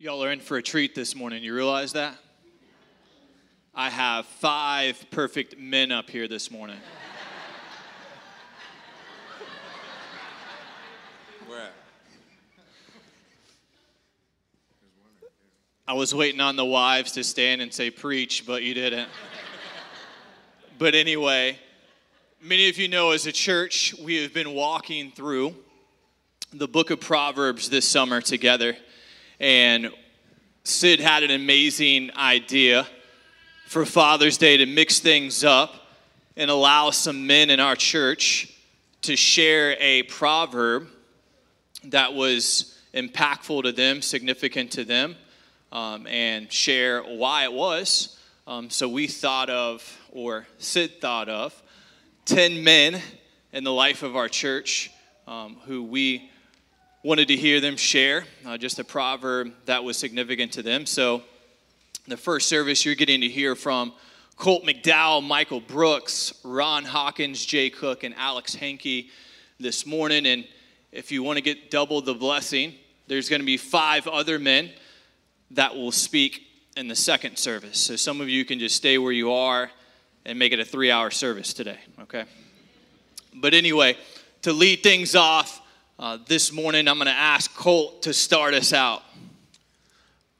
Y'all are in for a treat this morning. You realize that? I have five perfect men up here this morning. Where? I was waiting on the wives to stand and say, Preach, but you didn't. but anyway, many of you know as a church, we have been walking through the book of Proverbs this summer together. And Sid had an amazing idea for Father's Day to mix things up and allow some men in our church to share a proverb that was impactful to them, significant to them, um, and share why it was. Um, so we thought of, or Sid thought of, 10 men in the life of our church um, who we wanted to hear them share uh, just a proverb that was significant to them. So, the first service, you're getting to hear from Colt McDowell, Michael Brooks, Ron Hawkins, Jay Cook, and Alex Hankey this morning. And if you want to get double the blessing, there's going to be five other men that will speak in the second service. So, some of you can just stay where you are and make it a three hour service today, okay? But anyway, to lead things off, uh, this morning, I'm going to ask Colt to start us out.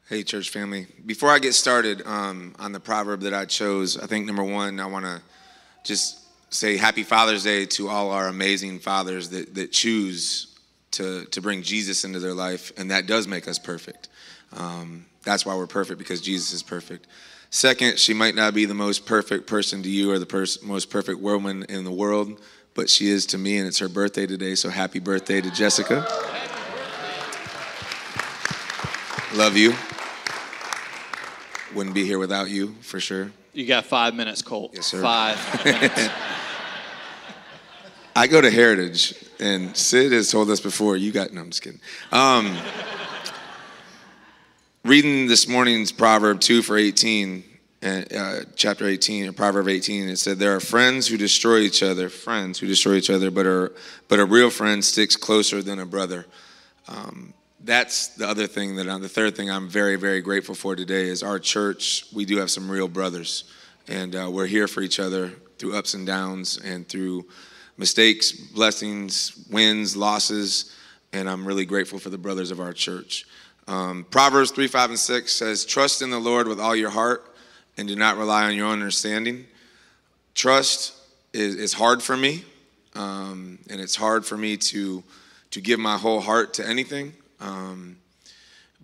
Hey, church family. Before I get started um, on the proverb that I chose, I think number one, I want to just say Happy Father's Day to all our amazing fathers that, that choose to, to bring Jesus into their life, and that does make us perfect. Um, that's why we're perfect, because Jesus is perfect. Second, she might not be the most perfect person to you or the pers- most perfect woman in the world, but she is to me, and it's her birthday today, so happy birthday to Jessica. Love you. Wouldn't be here without you, for sure. You got five minutes, Colt. Yes, sir. Five minutes. I go to Heritage, and Sid has told us before, you got, no, I'm just kidding. Um, reading this morning's Proverb 2 for 18, uh, chapter 18, or Proverb 18, it said, There are friends who destroy each other, friends who destroy each other, but, are, but a real friend sticks closer than a brother. Um, that's the other thing that I'm, the third thing I'm very, very grateful for today is our church. We do have some real brothers, and uh, we're here for each other through ups and downs and through mistakes, blessings, wins, losses, and I'm really grateful for the brothers of our church. Um, Proverbs 3, 5, and 6 says, Trust in the Lord with all your heart and do not rely on your own understanding. Trust is, is hard for me, um, and it's hard for me to, to give my whole heart to anything. Um,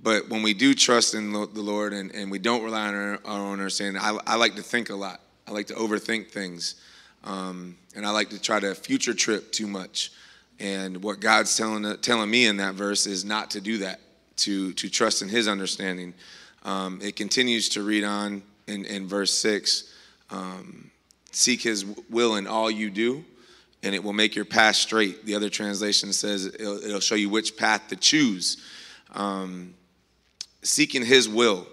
but when we do trust in the Lord and, and we don't rely on our, our own understanding, I, I, like to think a lot. I like to overthink things. Um, and I like to try to future trip too much. And what God's telling, telling me in that verse is not to do that, to, to trust in His understanding. Um, it continues to read on in, in verse 6 um, Seek His will in all you do, and it will make your path straight. The other translation says it'll, it'll show you which path to choose. Um, seeking His will.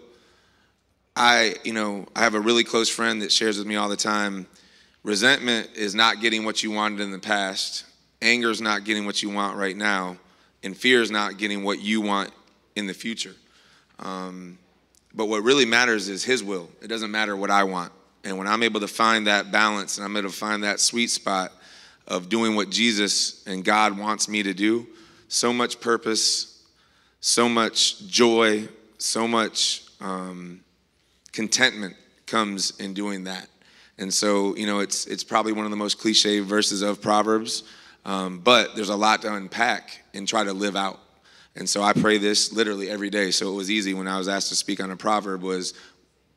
I, you know, I have a really close friend that shares with me all the time. Resentment is not getting what you wanted in the past. Anger is not getting what you want right now, and fear is not getting what you want in the future. Um, but what really matters is His will. It doesn't matter what I want. And when I'm able to find that balance and I'm able to find that sweet spot, of doing what Jesus and God wants me to do. So much purpose, so much joy, so much um, contentment comes in doing that. And so, you know, it's it's probably one of the most cliche verses of Proverbs, um, but there's a lot to unpack and try to live out. And so I pray this literally every day. So it was easy when I was asked to speak on a proverb was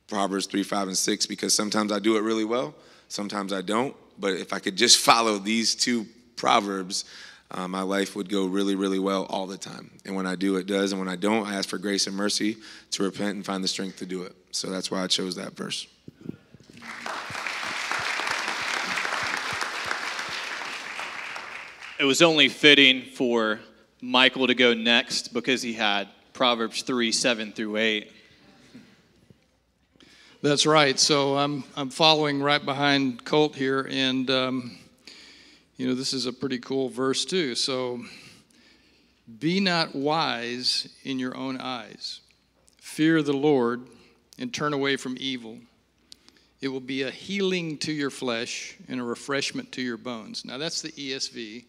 Proverbs three, five, and six because sometimes I do it really well, sometimes I don't. But if I could just follow these two proverbs, uh, my life would go really, really well all the time. And when I do, it does. And when I don't, I ask for grace and mercy to repent and find the strength to do it. So that's why I chose that verse. It was only fitting for Michael to go next because he had Proverbs 3 7 through 8. That's right. So I'm I'm following right behind Colt here, and um, you know this is a pretty cool verse too. So, be not wise in your own eyes. fear the Lord and turn away from evil. It will be a healing to your flesh and a refreshment to your bones. Now, that's the ESV.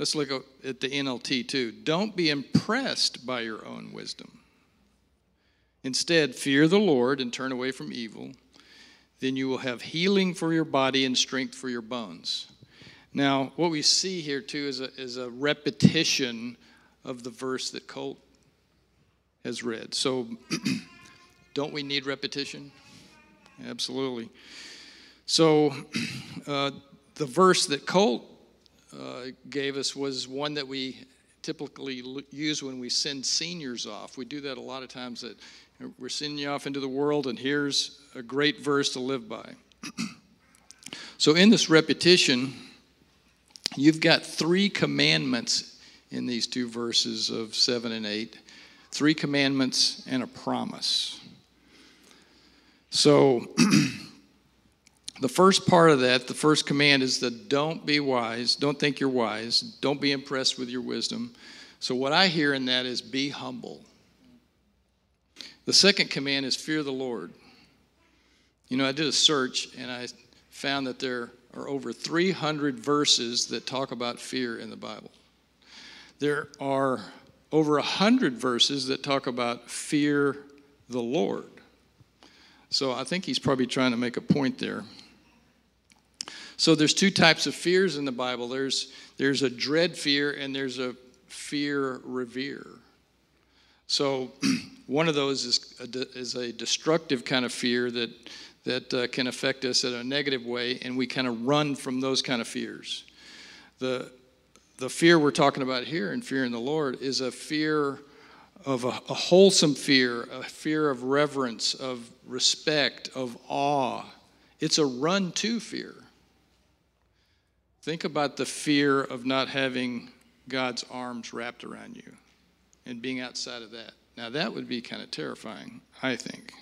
Let's look at the NLT too. Don't be impressed by your own wisdom. Instead, fear the Lord and turn away from evil. Then you will have healing for your body and strength for your bones. Now, what we see here too is a, is a repetition of the verse that Colt has read. So, don't we need repetition? Absolutely. So, uh, the verse that Colt uh, gave us was one that we typically use when we send seniors off. We do that a lot of times that we're sending you off into the world, and here's a great verse to live by. so, in this repetition, you've got three commandments in these two verses of 7 and 8 three commandments and a promise. So, the first part of that, the first command is that don't be wise, don't think you're wise, don't be impressed with your wisdom. So, what I hear in that is be humble. The second command is fear the Lord. You know, I did a search and I found that there are over 300 verses that talk about fear in the Bible. There are over 100 verses that talk about fear the Lord. So I think he's probably trying to make a point there. So there's two types of fears in the Bible. There's there's a dread fear and there's a fear revere. So one of those is a, is a destructive kind of fear that that uh, can affect us in a negative way, and we kind of run from those kind of fears. The the fear we're talking about here in fearing the Lord is a fear of a, a, wholesome fear, a fear of reverence, of respect, of awe. It's a run to fear. Think about the fear of not having God's arms wrapped around you and being outside of that. Now, that would be kind of terrifying, I think.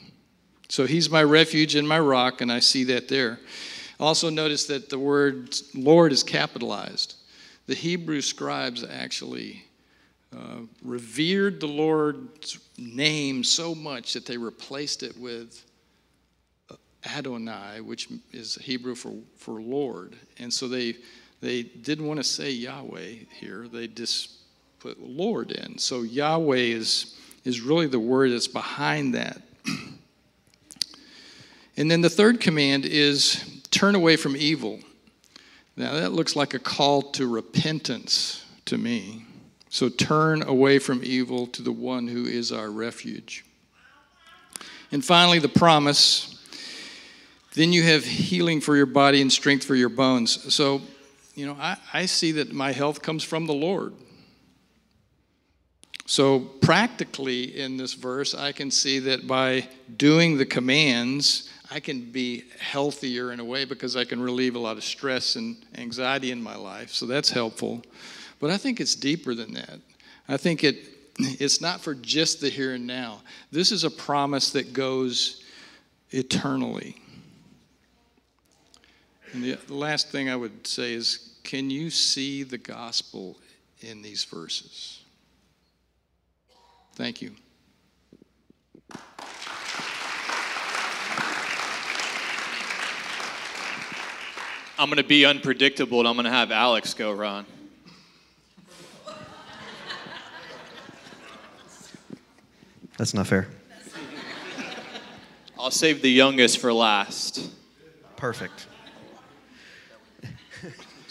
So, He's my refuge and my rock, and I see that there. Also, notice that the word Lord is capitalized the Hebrew scribes actually uh, revered the Lord's name so much that they replaced it with Adonai, which is Hebrew for, for Lord. And so they, they didn't want to say Yahweh here, they just put Lord in. So Yahweh is, is really the word that's behind that. and then the third command is turn away from evil. Now, that looks like a call to repentance to me. So turn away from evil to the one who is our refuge. And finally, the promise. Then you have healing for your body and strength for your bones. So, you know, I, I see that my health comes from the Lord. So, practically in this verse, I can see that by doing the commands, I can be healthier in a way because I can relieve a lot of stress and anxiety in my life. So that's helpful. But I think it's deeper than that. I think it it's not for just the here and now. This is a promise that goes eternally. And the, the last thing I would say is can you see the gospel in these verses? Thank you. I'm going to be unpredictable and I'm going to have Alex go, Ron. That's not fair. I'll save the youngest for last. Perfect.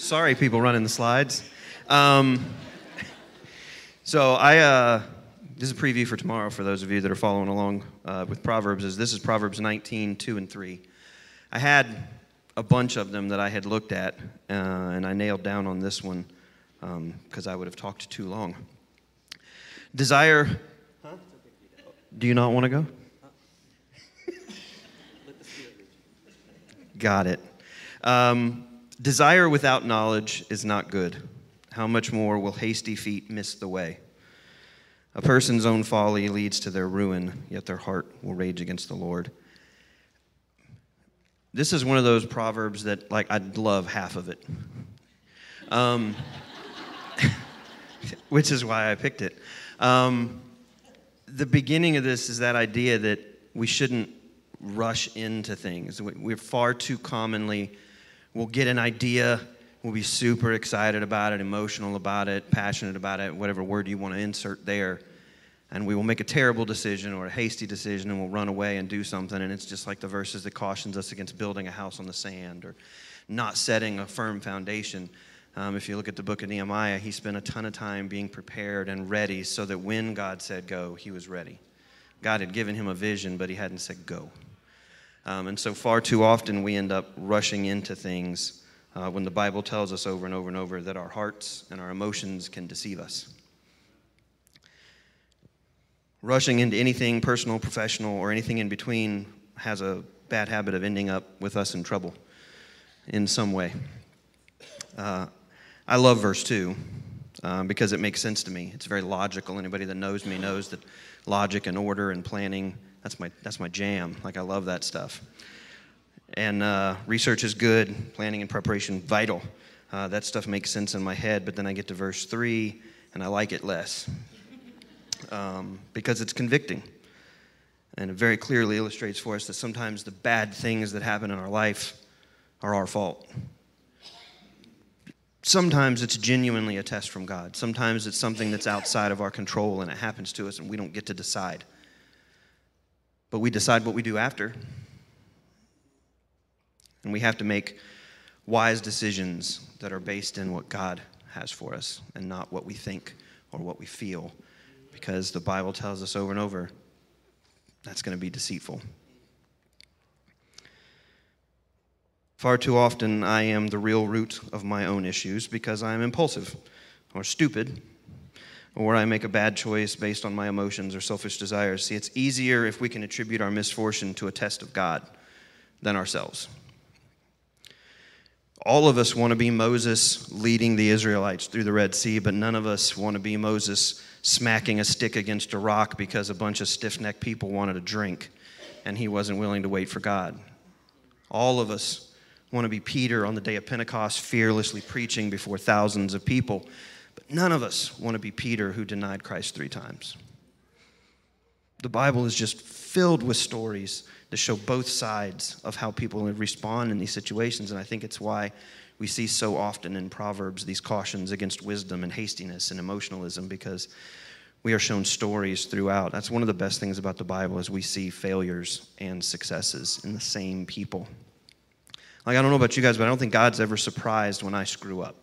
Sorry, people running the slides. Um, so I, uh, this is a preview for tomorrow for those of you that are following along uh, with Proverbs. Is this is Proverbs 19, 2 and 3. I had a bunch of them that I had looked at, uh, and I nailed down on this one because um, I would have talked too long. Desire. Huh? Do you not want to go? Got it. Um, desire without knowledge is not good. How much more will hasty feet miss the way? A person's own folly leads to their ruin, yet their heart will rage against the Lord. This is one of those proverbs that, like, I'd love half of it. Um, which is why I picked it. Um, the beginning of this is that idea that we shouldn't rush into things. We- We're far too commonly, we'll get an idea, we'll be super excited about it, emotional about it, passionate about it, whatever word you want to insert there. And we will make a terrible decision or a hasty decision and we'll run away and do something. And it's just like the verses that cautions us against building a house on the sand or not setting a firm foundation. Um, if you look at the book of Nehemiah, he spent a ton of time being prepared and ready so that when God said go, he was ready. God had given him a vision, but he hadn't said go. Um, and so, far too often, we end up rushing into things uh, when the Bible tells us over and over and over that our hearts and our emotions can deceive us. Rushing into anything personal, professional, or anything in between has a bad habit of ending up with us in trouble in some way. Uh, I love verse 2 um, because it makes sense to me. It's very logical. Anybody that knows me knows that logic and order and planning, that's my, that's my jam. Like, I love that stuff. And uh, research is good, planning and preparation vital. Uh, that stuff makes sense in my head, but then I get to verse 3 and I like it less um, because it's convicting. And it very clearly illustrates for us that sometimes the bad things that happen in our life are our fault. Sometimes it's genuinely a test from God. Sometimes it's something that's outside of our control and it happens to us and we don't get to decide. But we decide what we do after. And we have to make wise decisions that are based in what God has for us and not what we think or what we feel. Because the Bible tells us over and over that's going to be deceitful. Far too often, I am the real root of my own issues because I am impulsive or stupid, or I make a bad choice based on my emotions or selfish desires. See, it's easier if we can attribute our misfortune to a test of God than ourselves. All of us want to be Moses leading the Israelites through the Red Sea, but none of us want to be Moses smacking a stick against a rock because a bunch of stiff necked people wanted a drink and he wasn't willing to wait for God. All of us want to be Peter on the day of Pentecost, fearlessly preaching before thousands of people. None of us want to be Peter who denied Christ three times. The Bible is just filled with stories that show both sides of how people respond in these situations. And I think it's why we see so often in Proverbs these cautions against wisdom and hastiness and emotionalism because we are shown stories throughout. That's one of the best things about the Bible is we see failures and successes in the same people. Like, I don't know about you guys, but I don't think God's ever surprised when I screw up.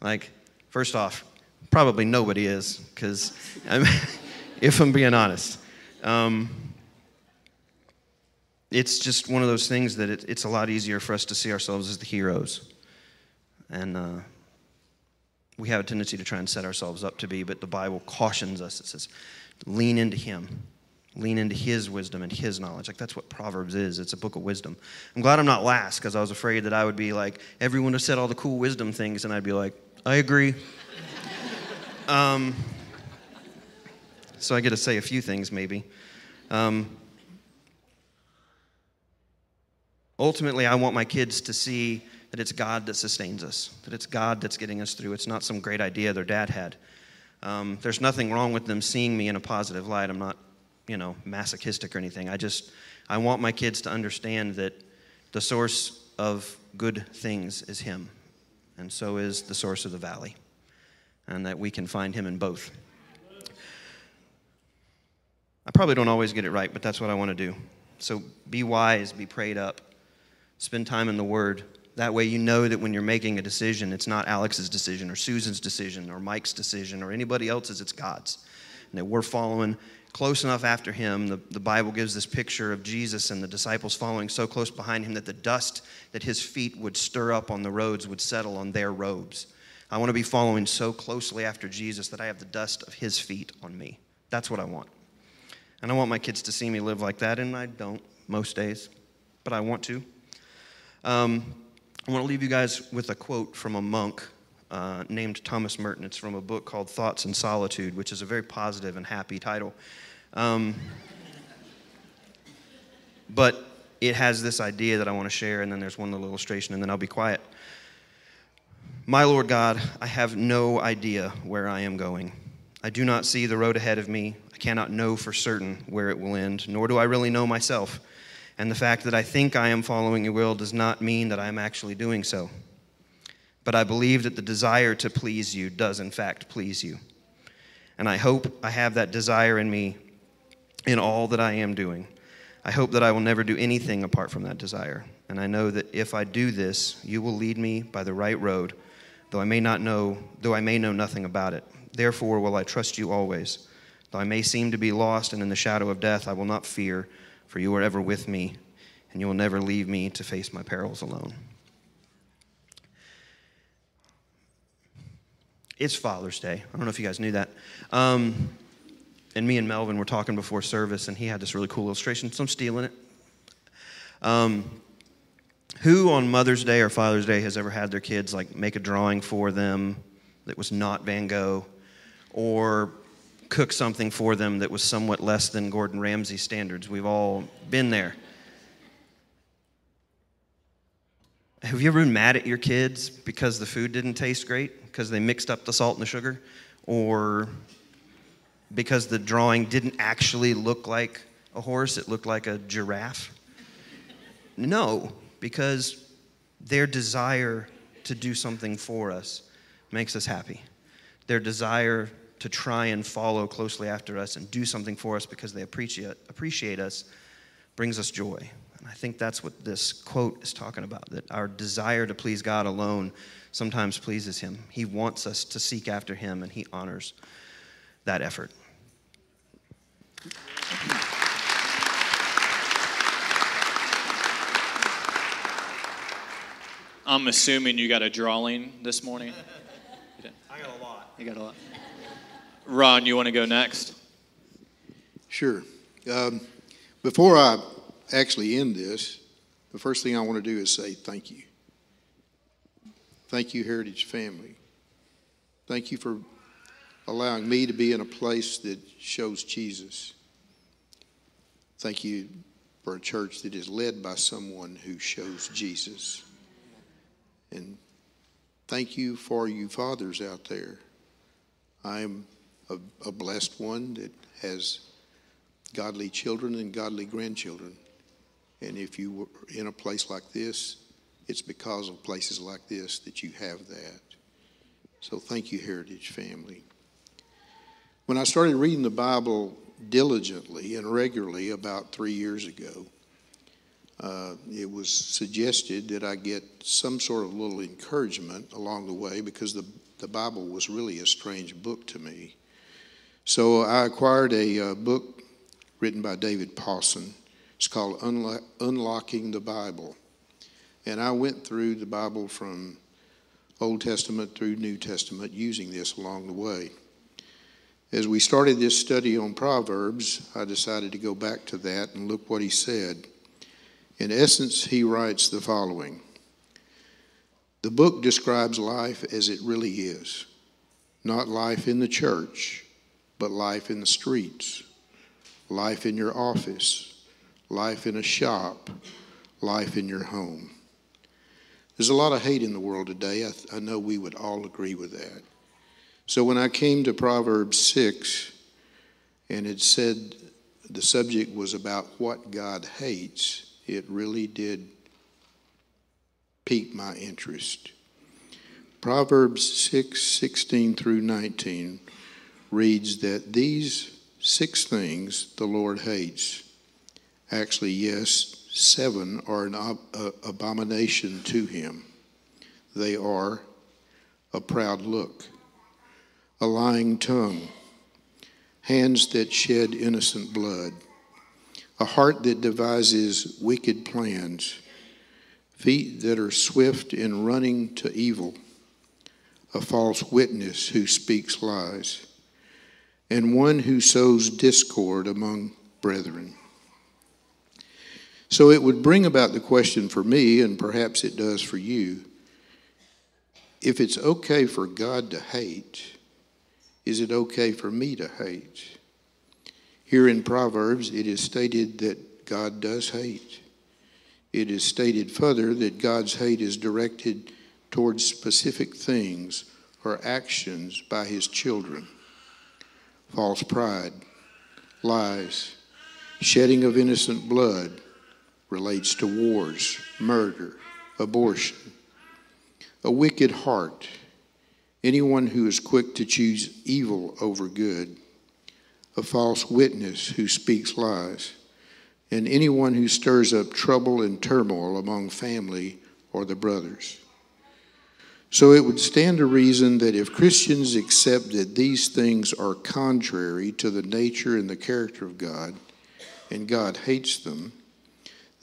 Like, first off, probably nobody is, because if I'm being honest, um, it's just one of those things that it, it's a lot easier for us to see ourselves as the heroes. And uh, we have a tendency to try and set ourselves up to be, but the Bible cautions us. It says, lean into Him lean into his wisdom and his knowledge. Like that's what Proverbs is. It's a book of wisdom. I'm glad I'm not last because I was afraid that I would be like, everyone have said all the cool wisdom things, and I'd be like, I agree. um, so I get to say a few things maybe. Um, ultimately, I want my kids to see that it's God that sustains us, that it's God that's getting us through. It's not some great idea their dad had. Um, there's nothing wrong with them seeing me in a positive light. I'm not you know, masochistic or anything. I just, I want my kids to understand that the source of good things is Him, and so is the source of the valley, and that we can find Him in both. I probably don't always get it right, but that's what I want to do. So be wise, be prayed up, spend time in the Word. That way, you know that when you're making a decision, it's not Alex's decision or Susan's decision or Mike's decision or anybody else's, it's God's. And that we're following close enough after him. The, the Bible gives this picture of Jesus and the disciples following so close behind him that the dust that his feet would stir up on the roads would settle on their robes. I want to be following so closely after Jesus that I have the dust of his feet on me. That's what I want. And I want my kids to see me live like that, and I don't most days, but I want to. Um, I want to leave you guys with a quote from a monk uh, named Thomas Merton. It's from a book called Thoughts in Solitude, which is a very positive and happy title. Um, but it has this idea that I want to share, and then there's one little illustration, and then I'll be quiet. My Lord God, I have no idea where I am going. I do not see the road ahead of me. I cannot know for certain where it will end, nor do I really know myself. And the fact that I think I am following your will does not mean that I am actually doing so. But I believe that the desire to please you does, in fact, please you. And I hope I have that desire in me in all that I am doing. I hope that I will never do anything apart from that desire. And I know that if I do this, you will lead me by the right road, though I may not know, though I may know nothing about it. Therefore will I trust you always. Though I may seem to be lost and in the shadow of death, I will not fear, for you are ever with me, and you will never leave me to face my perils alone. It's Father's Day. I don't know if you guys knew that. Um, and me and Melvin were talking before service, and he had this really cool illustration, so I'm stealing it. Um, who on Mother's Day or Father's Day has ever had their kids like make a drawing for them that was not Van Gogh, or cook something for them that was somewhat less than Gordon Ramsay standards? We've all been there. Have you ever been mad at your kids because the food didn't taste great? Because they mixed up the salt and the sugar? Or because the drawing didn't actually look like a horse, it looked like a giraffe? No, because their desire to do something for us makes us happy. Their desire to try and follow closely after us and do something for us because they appreciate, appreciate us brings us joy. And I think that's what this quote is talking about that our desire to please God alone sometimes pleases Him. He wants us to seek after Him, and He honors that effort. I'm assuming you got a drawing this morning. I got a lot. You got a lot. Ron, you want to go next? Sure. Um, before I actually end this, the first thing I want to do is say thank you. Thank you, Heritage family. Thank you for allowing me to be in a place that shows Jesus. Thank you for a church that is led by someone who shows Jesus. And thank you for you fathers out there. I'm a, a blessed one that has godly children and godly grandchildren. And if you were in a place like this, it's because of places like this that you have that. So thank you, Heritage family. When I started reading the Bible diligently and regularly about three years ago, uh, it was suggested that I get some sort of little encouragement along the way because the, the Bible was really a strange book to me. So I acquired a uh, book written by David Pawson. It's called Unlo- Unlocking the Bible. And I went through the Bible from Old Testament through New Testament using this along the way. As we started this study on Proverbs, I decided to go back to that and look what he said. In essence, he writes the following The book describes life as it really is, not life in the church, but life in the streets, life in your office, life in a shop, life in your home. There's a lot of hate in the world today. I, I, know we would all agree with that. So when I came to Proverbs 6 and it said the subject was about what God hates, it really did pique my interest. Proverbs 6 16 through 19 reads that these six things the Lord hates. Actually, yes, seven are an ab- uh, abomination to him. They are a proud look, a lying tongue, hands that shed innocent blood, a heart that devises wicked plans, feet that are swift in running to evil, a false witness who speaks lies, and one who sows discord among brethren. So it would bring about the question for me, and perhaps it does for you if it's okay for God to hate, is it okay for me to hate? Here in Proverbs, it is stated that God does hate. It is stated further that God's hate is directed towards specific things or actions by his children false pride, lies. Shedding of innocent blood relates to wars, murder, abortion. A wicked heart. Anyone who is quick to choose evil over good. A false witness who speaks lies. And anyone who stirs up trouble and turmoil among family or the brothers. So it would stand to reason that if Christians accept that these things are contrary to the nature and the character of God, and God hates them,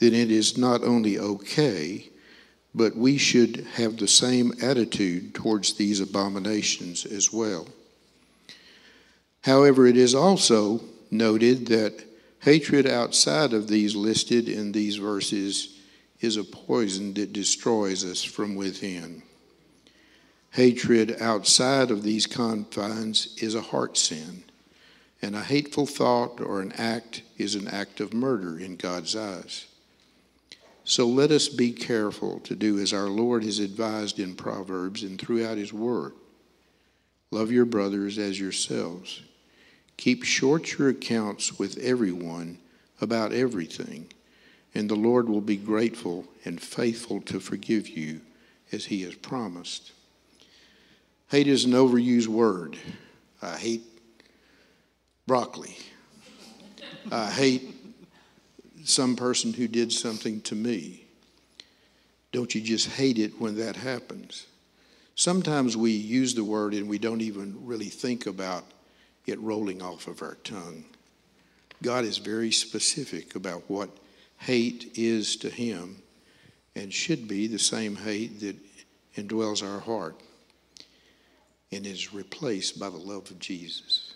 then it is not only okay, but we should have the same attitude towards these abominations as well. However, it is also noted that hatred outside of these listed in these verses is a poison that destroys us from within. Hatred outside of these confines is a heart sin, and a hateful thought or an act is an act of murder in God's eyes. So let us be careful to do as our Lord has advised in Proverbs and throughout His Word. Love your brothers as yourselves. Keep short your accounts with everyone about everything, and the Lord will be grateful and faithful to forgive you as He has promised. Hate is an overused word. I hate broccoli. I hate some person who did something to me. Don't you just hate it when that happens? Sometimes we use the word and we don't even really think about it rolling off of our tongue. God is very specific about what hate is to Him and should be the same hate that indwells our heart and is replaced by the love of Jesus.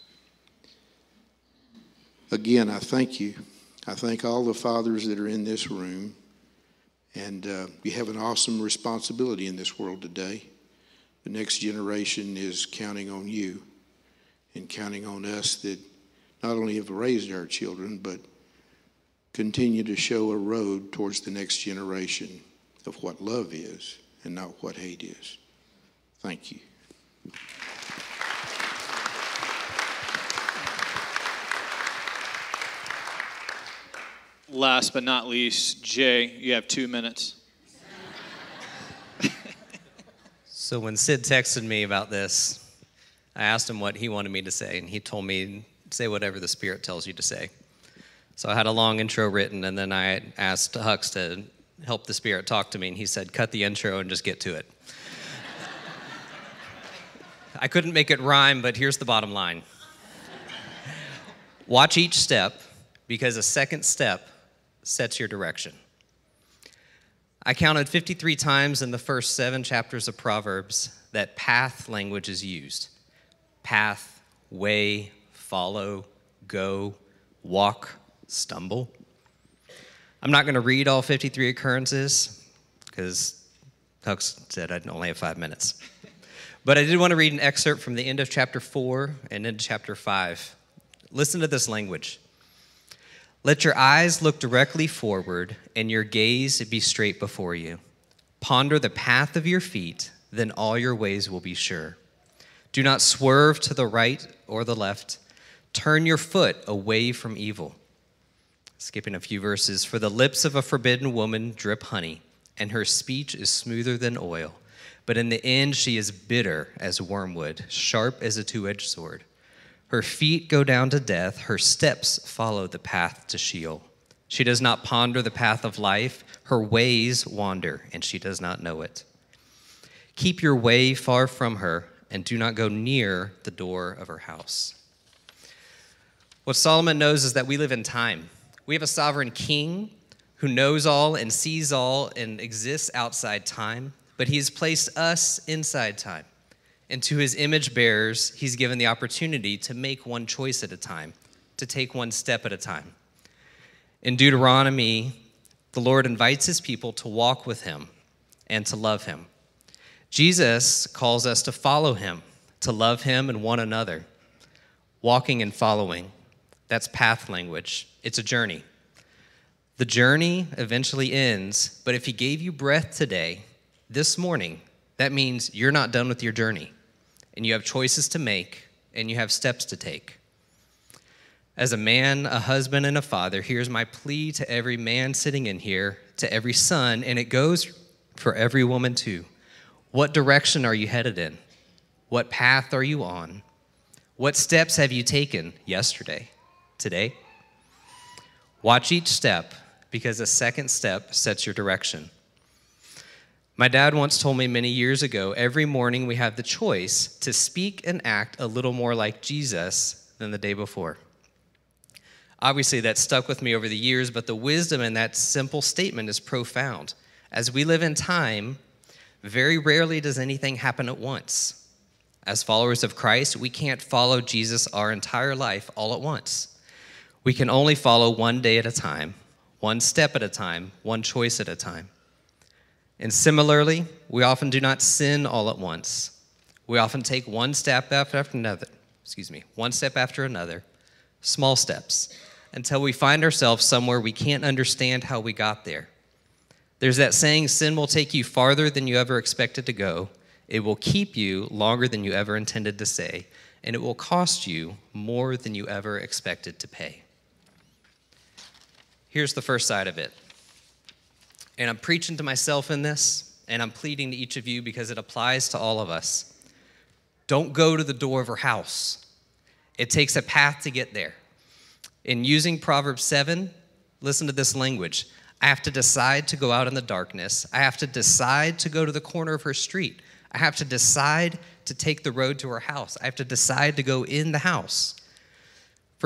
Again, I thank you. I thank all the fathers that are in this room. And uh, you have an awesome responsibility in this world today. The next generation is counting on you and counting on us that not only have raised our children, but continue to show a road towards the next generation of what love is and not what hate is. Thank you. Last but not least, Jay, you have two minutes. So when Sid texted me about this, I asked him what he wanted me to say, and he told me, say whatever the Spirit tells you to say. So I had a long intro written, and then I asked Hux to help the Spirit talk to me, and he said, cut the intro and just get to it. I couldn't make it rhyme, but here's the bottom line Watch each step, because a second step sets your direction. I counted 53 times in the first seven chapters of Proverbs that path language is used path, way, follow, go, walk, stumble. I'm not going to read all 53 occurrences because Hux said I'd only have five minutes. But I did want to read an excerpt from the end of chapter 4 and into chapter 5. Listen to this language. Let your eyes look directly forward and your gaze be straight before you. Ponder the path of your feet, then all your ways will be sure. Do not swerve to the right or the left. Turn your foot away from evil. Skipping a few verses. For the lips of a forbidden woman drip honey, and her speech is smoother than oil. But in the end, she is bitter as wormwood, sharp as a two edged sword. Her feet go down to death, her steps follow the path to Sheol. She does not ponder the path of life, her ways wander, and she does not know it. Keep your way far from her, and do not go near the door of her house. What Solomon knows is that we live in time. We have a sovereign king who knows all and sees all and exists outside time, but he has placed us inside time. And to his image bearers, he's given the opportunity to make one choice at a time, to take one step at a time. In Deuteronomy, the Lord invites his people to walk with him and to love him. Jesus calls us to follow him, to love him and one another. Walking and following, that's path language. It's a journey. The journey eventually ends, but if he gave you breath today, this morning, that means you're not done with your journey and you have choices to make and you have steps to take. As a man, a husband, and a father, here's my plea to every man sitting in here, to every son, and it goes for every woman too. What direction are you headed in? What path are you on? What steps have you taken yesterday, today? Watch each step because a second step sets your direction. My dad once told me many years ago every morning we have the choice to speak and act a little more like Jesus than the day before. Obviously, that stuck with me over the years, but the wisdom in that simple statement is profound. As we live in time, very rarely does anything happen at once. As followers of Christ, we can't follow Jesus our entire life all at once. We can only follow one day at a time, one step at a time, one choice at a time. And similarly, we often do not sin all at once. We often take one step after another, excuse me, one step after another, small steps, until we find ourselves somewhere we can't understand how we got there. There's that saying sin will take you farther than you ever expected to go, it will keep you longer than you ever intended to say, and it will cost you more than you ever expected to pay. Here's the first side of it. And I'm preaching to myself in this, and I'm pleading to each of you because it applies to all of us. Don't go to the door of her house. It takes a path to get there. In using Proverbs 7, listen to this language. I have to decide to go out in the darkness. I have to decide to go to the corner of her street. I have to decide to take the road to her house. I have to decide to go in the house.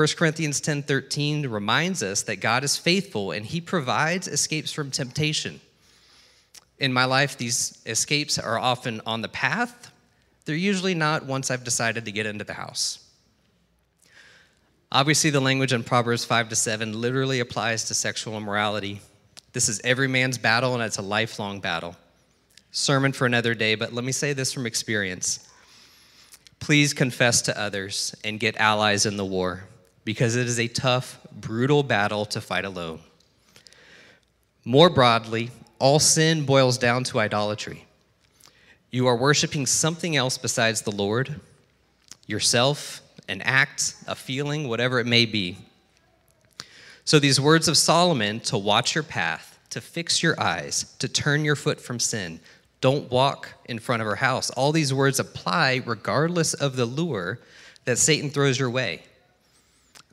1 Corinthians 10:13 reminds us that God is faithful and he provides escapes from temptation. In my life these escapes are often on the path. They're usually not once I've decided to get into the house. Obviously the language in Proverbs 5 to 7 literally applies to sexual immorality. This is every man's battle and it's a lifelong battle. Sermon for another day, but let me say this from experience. Please confess to others and get allies in the war because it is a tough, brutal battle to fight alone. More broadly, all sin boils down to idolatry. You are worshiping something else besides the Lord, yourself, an act, a feeling, whatever it may be. So, these words of Solomon to watch your path, to fix your eyes, to turn your foot from sin, don't walk in front of her house. All these words apply regardless of the lure that Satan throws your way.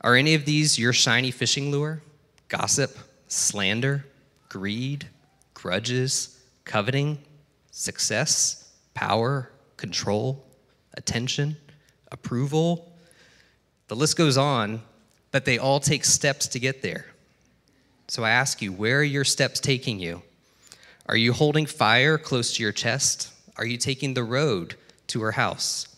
Are any of these your shiny fishing lure? Gossip, slander, greed, grudges, coveting, success, power, control, attention, approval? The list goes on, but they all take steps to get there. So I ask you, where are your steps taking you? Are you holding fire close to your chest? Are you taking the road to her house?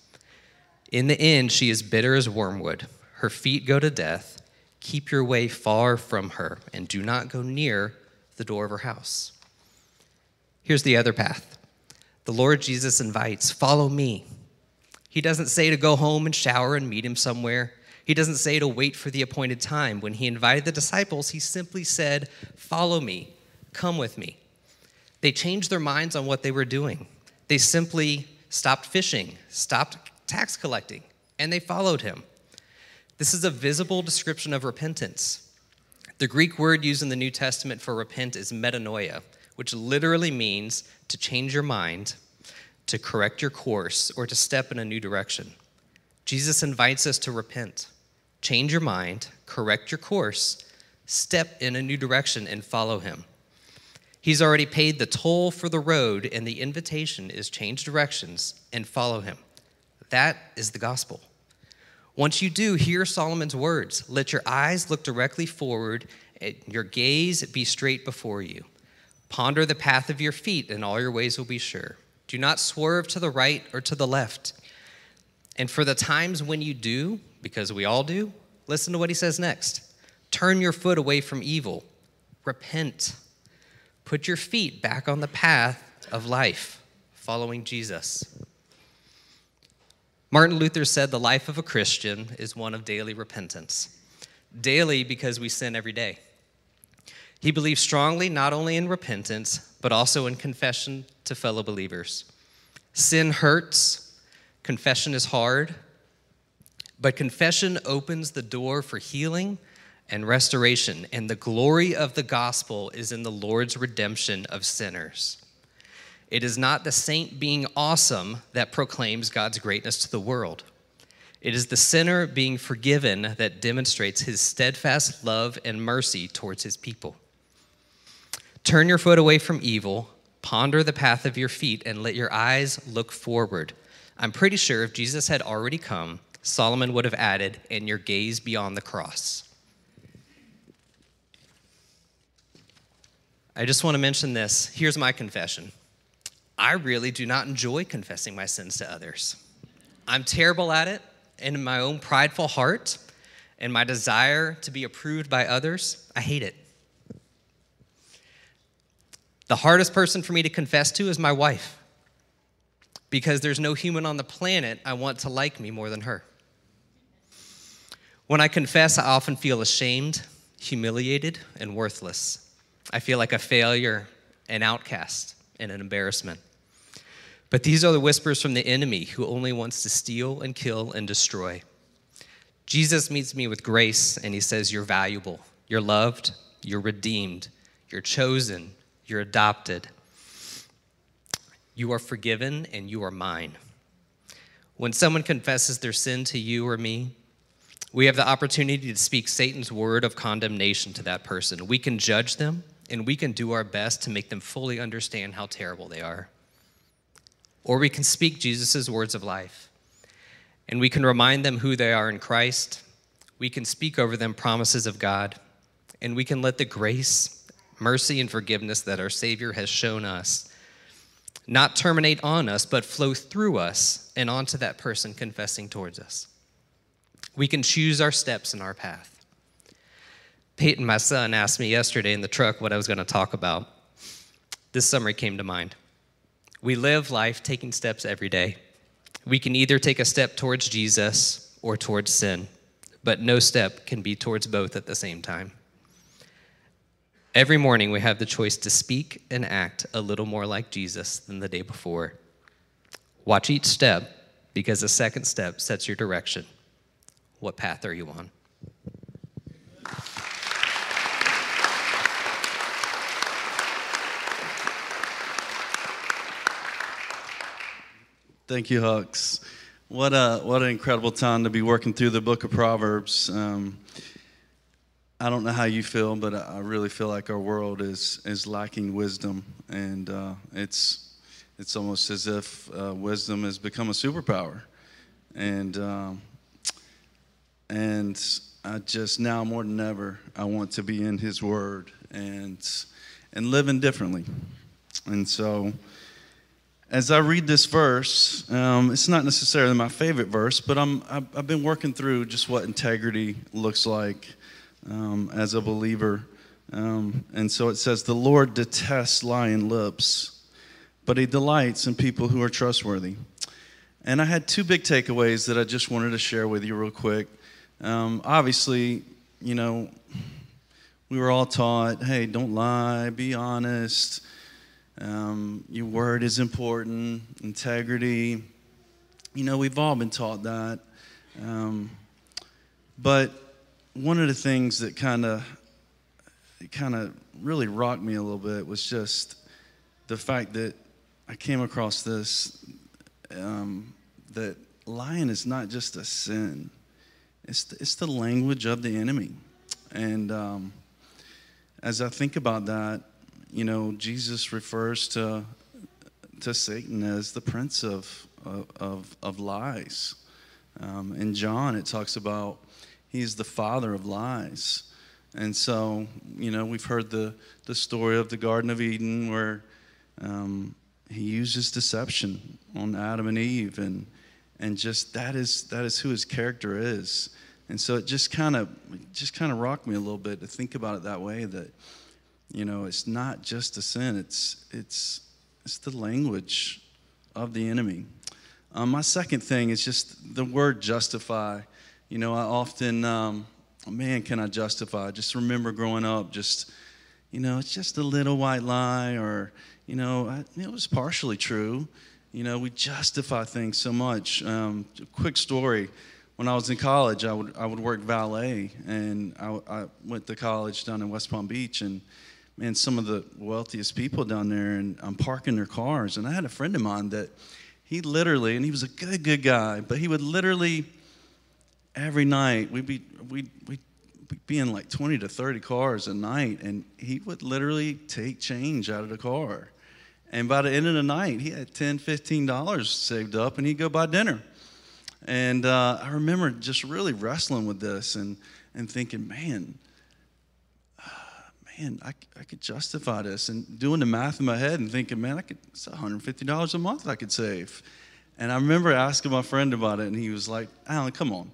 In the end, she is bitter as wormwood her feet go to death. Keep your way far from her, and do not go near the door of her house. Here's the other path the Lord Jesus invites, Follow me. He doesn't say to go home and shower and meet him somewhere. He doesn't say to wait for the appointed time. When he invited the disciples, he simply said, Follow me, come with me. They changed their minds on what they were doing. They simply stopped fishing, stopped tax collecting, and they followed him. This is a visible description of repentance. The Greek word used in the New Testament for repent is metanoia, which literally means to change your mind, to correct your course, or to step in a new direction. Jesus invites us to repent, change your mind, correct your course, step in a new direction, and follow him. He's already paid the toll for the road, and the invitation is change directions and follow him. That is the gospel. Once you do, hear Solomon's words. Let your eyes look directly forward, and your gaze be straight before you. Ponder the path of your feet, and all your ways will be sure. Do not swerve to the right or to the left. And for the times when you do, because we all do, listen to what he says next. Turn your foot away from evil. Repent. Put your feet back on the path of life, following Jesus. Martin Luther said the life of a Christian is one of daily repentance. Daily because we sin every day. He believed strongly not only in repentance, but also in confession to fellow believers. Sin hurts, confession is hard, But confession opens the door for healing and restoration, and the glory of the gospel is in the Lord's redemption of sinners. It is not the saint being awesome that proclaims God's greatness to the world. It is the sinner being forgiven that demonstrates his steadfast love and mercy towards his people. Turn your foot away from evil, ponder the path of your feet, and let your eyes look forward. I'm pretty sure if Jesus had already come, Solomon would have added, and your gaze beyond the cross. I just want to mention this. Here's my confession I really do not enjoy confessing my sins to others. I'm terrible at it, and in my own prideful heart and my desire to be approved by others, I hate it. The hardest person for me to confess to is my wife because there's no human on the planet I want to like me more than her. When I confess, I often feel ashamed, humiliated, and worthless. I feel like a failure, an outcast, and an embarrassment. But these are the whispers from the enemy who only wants to steal and kill and destroy. Jesus meets me with grace and he says, You're valuable, you're loved, you're redeemed, you're chosen, you're adopted. You are forgiven and you are mine. When someone confesses their sin to you or me, we have the opportunity to speak Satan's word of condemnation to that person. We can judge them and we can do our best to make them fully understand how terrible they are. Or we can speak Jesus' words of life and we can remind them who they are in Christ. We can speak over them promises of God and we can let the grace mercy and forgiveness that our Savior has shown us not terminate on us, but flow through us and onto that person confessing towards us. We can choose our steps in our path. Peyton, my son, asked me yesterday in the truck what I was going to talk about. This summary came to mind. We live life taking steps every day. We can either take a step towards Jesus or towards sin, but no step can be towards both at the same time. Every morning, we have the choice to speak and act a little more like Jesus than the day before. Watch each step because the second step sets your direction. What path are you on? Thank you, Hux. What a what an incredible time to be working through the book of Proverbs. Um, I don't know how you feel, but I really feel like our world is is lacking wisdom, and uh, it's it's almost as if uh, wisdom has become a superpower, and um, and I just now more than ever I want to be in His Word and and living differently, and so. As I read this verse, um, it's not necessarily my favorite verse, but I'm, I've, I've been working through just what integrity looks like um, as a believer. Um, and so it says, The Lord detests lying lips, but he delights in people who are trustworthy. And I had two big takeaways that I just wanted to share with you real quick. Um, obviously, you know, we were all taught hey, don't lie, be honest. Um, your word is important, integrity. You know, we've all been taught that. Um, but one of the things that kind of kind of really rocked me a little bit was just the fact that I came across this um, that lying is not just a sin; it's the, it's the language of the enemy. And um, as I think about that, you know, Jesus refers to to Satan as the prince of of, of lies. Um, in John, it talks about He's the father of lies. And so, you know, we've heard the, the story of the Garden of Eden where um, he uses deception on Adam and Eve. And, and just that is, that is who his character is. And so it just kind of just kind of rocked me a little bit to think about it that way that, you know, it's not just a sin, it's, it's, it's the language of the enemy. Um, my second thing is just the word justify. You know, I often, um, man, can I justify? Just remember growing up, just, you know, it's just a little white lie, or, you know, I, it was partially true. You know, we justify things so much. Um, quick story when I was in college, I would I would work valet, and I, I went to college down in West Palm Beach, and man, some of the wealthiest people down there, and I'm parking their cars, and I had a friend of mine that he literally, and he was a good good guy, but he would literally every night we'd be we we be in like 20 to 30 cars a night, and he would literally take change out of the car. And by the end of the night, he had 10, 15 dollars saved up, and he'd go buy dinner. And uh, I remember just really wrestling with this and, and thinking, man, man, I, I could justify this. And doing the math in my head and thinking, man, I could, it's $150 a month I could save. And I remember asking my friend about it, and he was like, Alan, come on.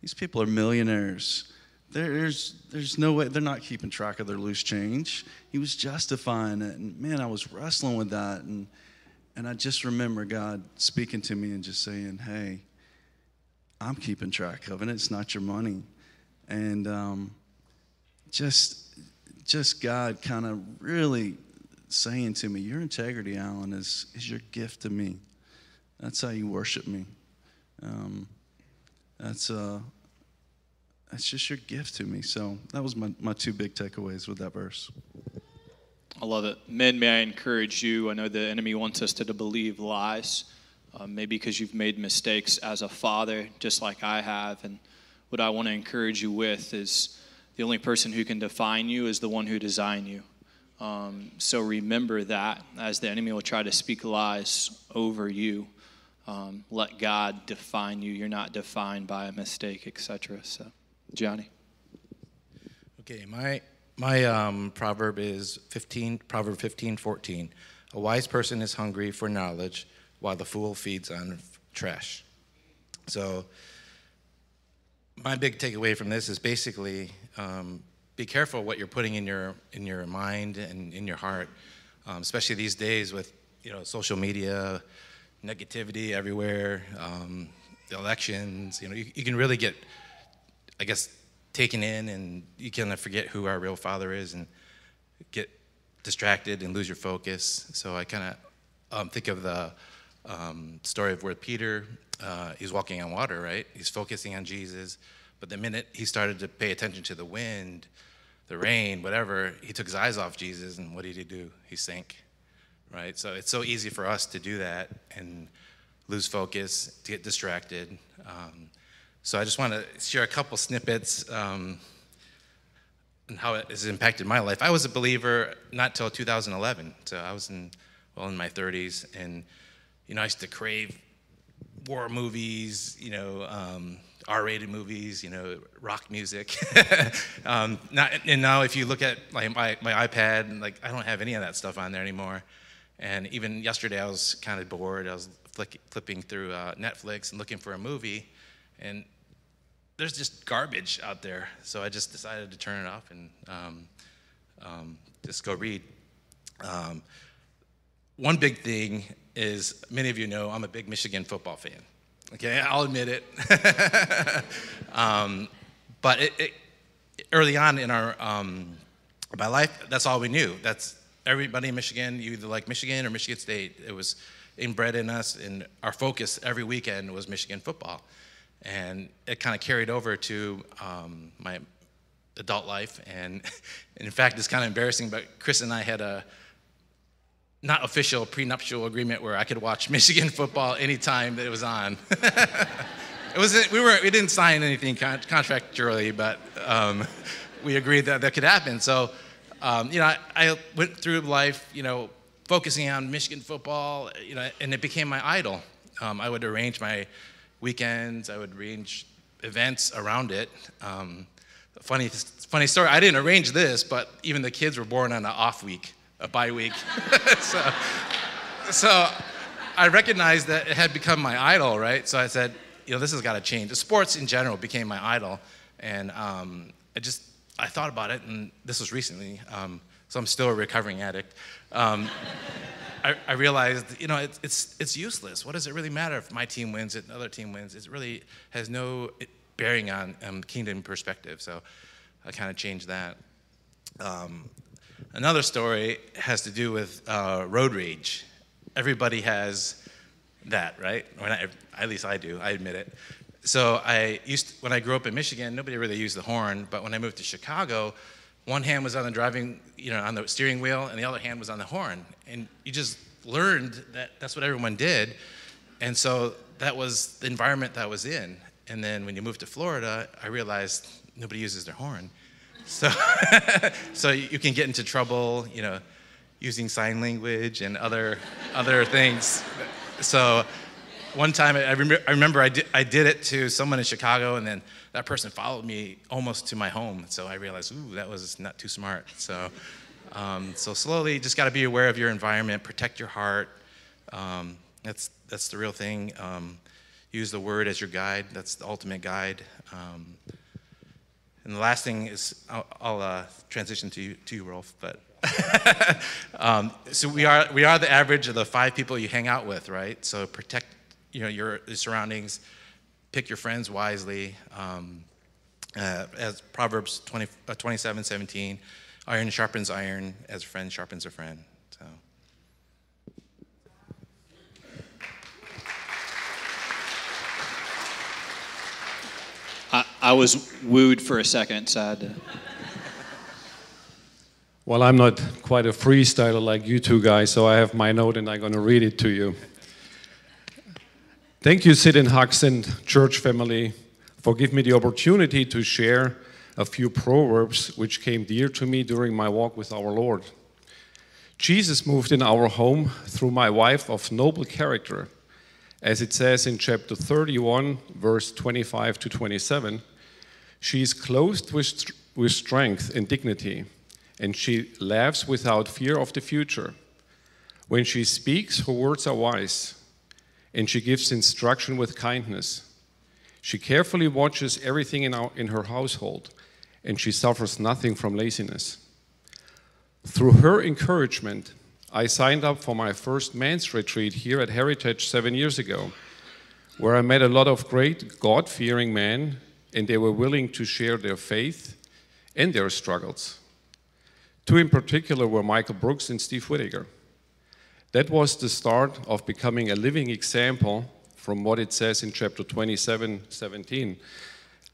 These people are millionaires. There's, there's no way, they're not keeping track of their loose change. He was justifying it. And man, I was wrestling with that. And, and I just remember God speaking to me and just saying, hey, I'm keeping track of it. It's not your money. And um, just, just God kind of really saying to me, Your integrity, Alan, is, is your gift to me. That's how you worship me. Um, that's, uh, that's just your gift to me. So that was my, my two big takeaways with that verse. I love it. Men, may I encourage you? I know the enemy wants us to, to believe lies uh, maybe because you've made mistakes as a father, just like I have. And what I want to encourage you with is the only person who can define you is the one who designed you. Um, so remember that as the enemy will try to speak lies over you. Um, let God define you. You're not defined by a mistake, etc. So, Johnny. Okay, my my um, proverb is 15, Proverb 15, 14. A wise person is hungry for knowledge, while the fool feeds on trash. So, my big takeaway from this is basically um, be careful what you're putting in your in your mind and in your heart, um, especially these days with you know social media, negativity everywhere, um, elections. You know, you, you can really get, I guess, taken in, and you kind of forget who our real Father is, and get distracted and lose your focus. So I kind of um, think of the um, story of where Peter, uh, he's walking on water, right? He's focusing on Jesus. But the minute he started to pay attention to the wind, the rain, whatever, he took his eyes off Jesus, and what did he do? He sank, right? So it's so easy for us to do that and lose focus, to get distracted. Um, so I just want to share a couple snippets um, and how it has impacted my life. I was a believer not till 2011, so I was in well in my 30s, and you know, I used to crave war movies, you know, um, R-rated movies, you know, rock music. um, not, and now, if you look at like my, my iPad, like I don't have any of that stuff on there anymore. And even yesterday, I was kind of bored. I was flick, flipping through uh, Netflix and looking for a movie, and there's just garbage out there. So I just decided to turn it off and um, um, just go read. Um, one big thing is many of you know I'm a big Michigan football fan. Okay, I'll admit it. um, but it, it, early on in our um, my life, that's all we knew. That's everybody in Michigan. You either like Michigan or Michigan State. It was inbred in us, and our focus every weekend was Michigan football, and it kind of carried over to um, my adult life. And, and in fact, it's kind of embarrassing, but Chris and I had a not official prenuptial agreement where I could watch Michigan football anytime that it was on. it wasn't, we were we didn't sign anything con- contractually, but um, we agreed that that could happen. So, um, you know, I, I, went through life, you know, focusing on Michigan football, you know, and it became my idol. Um, I would arrange my weekends. I would arrange events around it. Um, funny, funny story. I didn't arrange this, but even the kids were born on an off week a bye week. so, so I recognized that it had become my idol, right? So I said, you know, this has got to change. The sports in general became my idol, and um, I just I thought about it, and this was recently. Um, so I'm still a recovering addict. Um, I, I, realized, you know, it's, it's it's useless. What does it really matter if my team wins, and another team wins? It really has no bearing on um, kingdom perspective. So I kind of changed that. Another story has to do with uh, road rage. Everybody has that, right? Or not, at least I do, I admit it. so I used to, when I grew up in Michigan, nobody really used the horn, but when I moved to Chicago, one hand was on the driving, you know, on the steering wheel, and the other hand was on the horn, and you just learned that that's what everyone did, and so that was the environment that I was in. And then when you move to Florida, I realized nobody uses their horn, so so you can get into trouble, you know, using sign language and other other things. So one time I remember, I, remember I, did, I did it to someone in Chicago, and then that person followed me almost to my home. So I realized, ooh, that was not too smart. So, um, so slowly, just got to be aware of your environment, protect your heart. Um, that's that's the real thing. Um, use the word as your guide. That's the ultimate guide. Um, and the last thing is, I'll, I'll uh, transition to you, to you, Rolf, but. um, so we are we are the average of the five people you hang out with, right? So protect you know your surroundings, pick your friends wisely. Um, uh, as Proverbs 20, uh, 27, 17, iron sharpens iron as a friend sharpens a friend. So. I, I was wooed for a second, so I had to. Well, I'm not quite a freestyler like you two guys, so I have my note and I'm going to read it to you. Thank you, Sid and church family, for giving me the opportunity to share a few proverbs which came dear to me during my walk with our Lord. Jesus moved in our home through my wife of noble character, as it says in chapter 31, verse 25 to 27. She is clothed with, with strength and dignity and she laughs without fear of the future. When she speaks, her words are wise, and she gives instruction with kindness. She carefully watches everything in, our, in her household, and she suffers nothing from laziness. Through her encouragement, I signed up for my first men's retreat here at Heritage seven years ago, where I met a lot of great God fearing men, and they were willing to share their faith and their struggles. Two in particular were Michael Brooks and Steve Whittaker. That was the start of becoming a living example from what it says in chapter 27 17.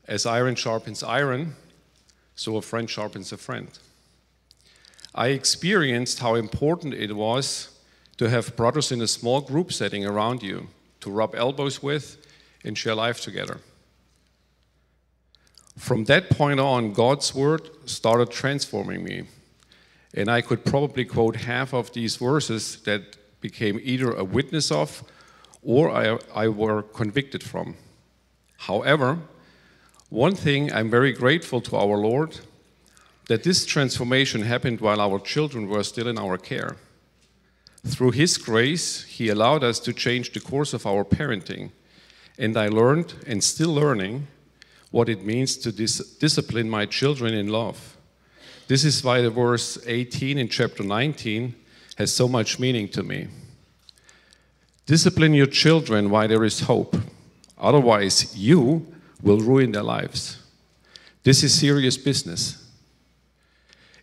As iron sharpens iron, so a friend sharpens a friend. I experienced how important it was to have brothers in a small group setting around you to rub elbows with and share life together. From that point on, God's word started transforming me and I could probably quote half of these verses that became either a witness of or I, I were convicted from. However, one thing I'm very grateful to our Lord that this transformation happened while our children were still in our care. Through His grace, He allowed us to change the course of our parenting, and I learned and still learning what it means to dis- discipline my children in love. This is why the verse 18 in chapter 19 has so much meaning to me. Discipline your children while there is hope, otherwise, you will ruin their lives. This is serious business.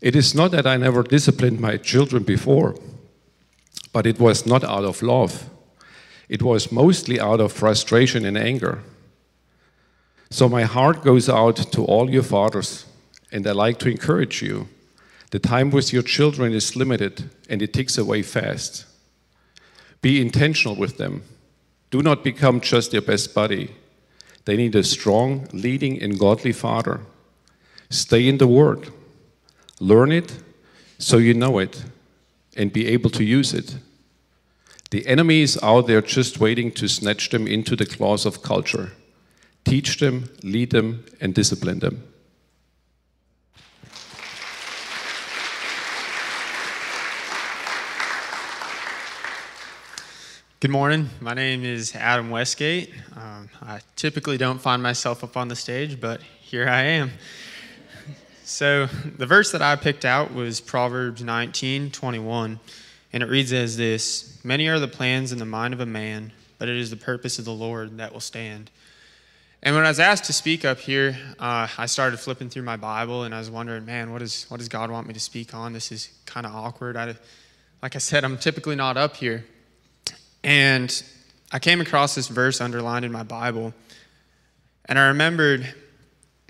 It is not that I never disciplined my children before, but it was not out of love. It was mostly out of frustration and anger. So my heart goes out to all your fathers and I like to encourage you. The time with your children is limited and it ticks away fast. Be intentional with them. Do not become just their best buddy. They need a strong, leading, and godly father. Stay in the Word. Learn it so you know it and be able to use it. The enemy is out there just waiting to snatch them into the claws of culture. Teach them, lead them, and discipline them. Good morning. My name is Adam Westgate. Um, I typically don't find myself up on the stage, but here I am. So, the verse that I picked out was Proverbs 19 21, and it reads as this Many are the plans in the mind of a man, but it is the purpose of the Lord that will stand. And when I was asked to speak up here, uh, I started flipping through my Bible and I was wondering, man, what, is, what does God want me to speak on? This is kind of awkward. I, like I said, I'm typically not up here. And I came across this verse underlined in my Bible, And I remembered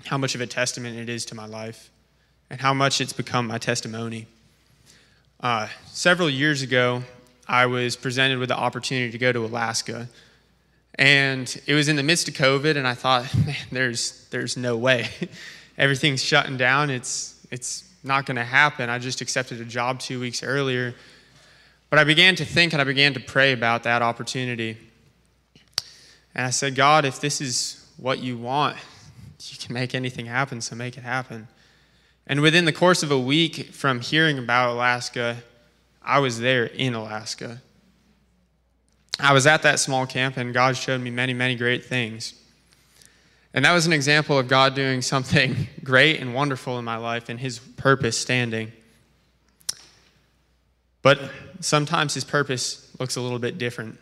how much of a testament it is to my life and how much it's become my testimony. Uh, several years ago, I was presented with the opportunity to go to Alaska. And it was in the midst of COVID, and I thought, man, there's, there's no way. Everything's shutting down. It's, it's not going to happen. I just accepted a job two weeks earlier. But I began to think and I began to pray about that opportunity. And I said, God, if this is what you want, you can make anything happen, so make it happen. And within the course of a week from hearing about Alaska, I was there in Alaska. I was at that small camp, and God showed me many, many great things. And that was an example of God doing something great and wonderful in my life and His purpose standing. But sometimes His purpose looks a little bit different.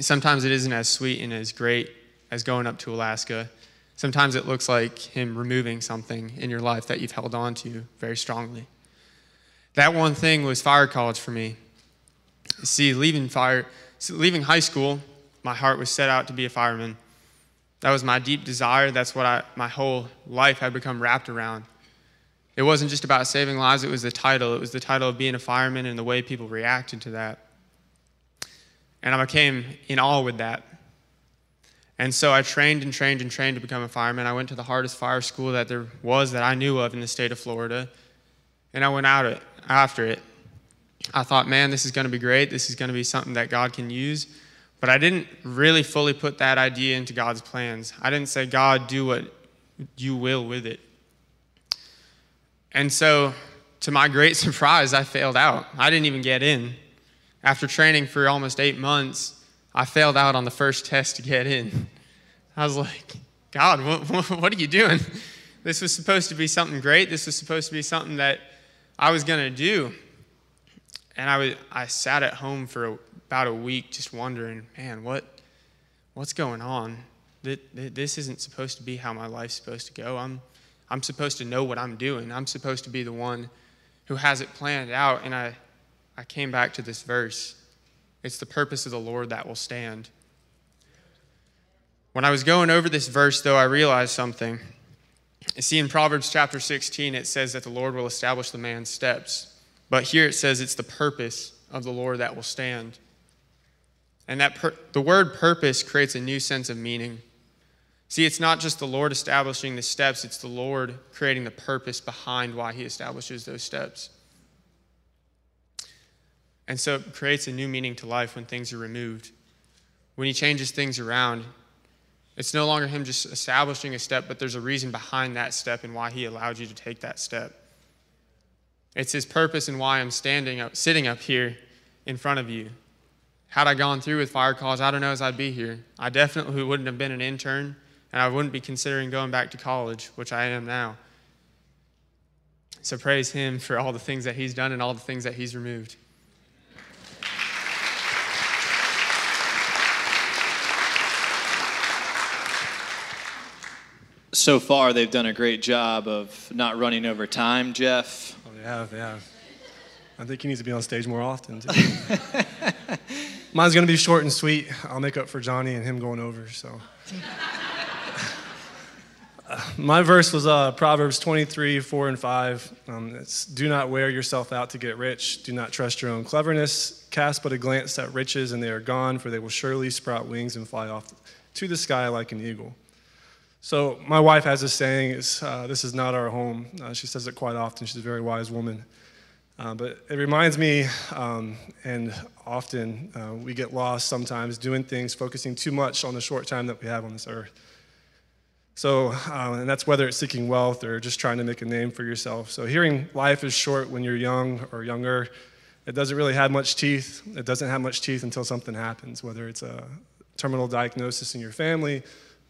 Sometimes it isn't as sweet and as great as going up to Alaska. Sometimes it looks like Him removing something in your life that you've held on to very strongly. That one thing was fire college for me. See, leaving fire, leaving high school, my heart was set out to be a fireman. That was my deep desire. That's what I, my whole life had become wrapped around. It wasn't just about saving lives, it was the title. It was the title of being a fireman and the way people reacted to that. And I became in awe with that. And so I trained and trained and trained to become a fireman. I went to the hardest fire school that there was that I knew of in the state of Florida. And I went out it, after it. I thought, man, this is going to be great. This is going to be something that God can use. But I didn't really fully put that idea into God's plans. I didn't say, God, do what you will with it. And so, to my great surprise, I failed out. I didn't even get in. After training for almost eight months, I failed out on the first test to get in. I was like, God, what, what are you doing? This was supposed to be something great. This was supposed to be something that I was going to do. And I, was, I sat at home for about a week just wondering, man, what, what's going on? This isn't supposed to be how my life's supposed to go. I'm, I'm supposed to know what I'm doing. I'm supposed to be the one who has it planned out. And I, I came back to this verse it's the purpose of the Lord that will stand. When I was going over this verse, though, I realized something. You see, in Proverbs chapter 16, it says that the Lord will establish the man's steps. But here it says it's the purpose of the Lord that will stand. And that per- the word purpose creates a new sense of meaning. See, it's not just the Lord establishing the steps, it's the Lord creating the purpose behind why he establishes those steps. And so it creates a new meaning to life when things are removed. When he changes things around, it's no longer him just establishing a step, but there's a reason behind that step and why he allowed you to take that step. It's his purpose and why I'm standing up, sitting up here in front of you. Had I gone through with fire college, I don't know as I'd be here. I definitely wouldn't have been an intern, and I wouldn't be considering going back to college, which I am now. So praise him for all the things that he's done and all the things that he's removed. So far they've done a great job of not running over time, Jeff. Oh, they have, yeah. I think he needs to be on stage more often. Mine's going to be short and sweet. I'll make up for Johnny and him going over. So, my verse was uh, Proverbs 23, 4 and 5. Um, it's Do not wear yourself out to get rich. Do not trust your own cleverness. Cast but a glance at riches, and they are gone, for they will surely sprout wings and fly off to the sky like an eagle. So my wife has this saying, is, uh, this is not our home. Uh, she says it quite often. She's a very wise woman. Uh, but it reminds me, um, and often uh, we get lost sometimes doing things, focusing too much on the short time that we have on this earth. So, uh, and that's whether it's seeking wealth or just trying to make a name for yourself. So, hearing life is short when you're young or younger, it doesn't really have much teeth. It doesn't have much teeth until something happens, whether it's a terminal diagnosis in your family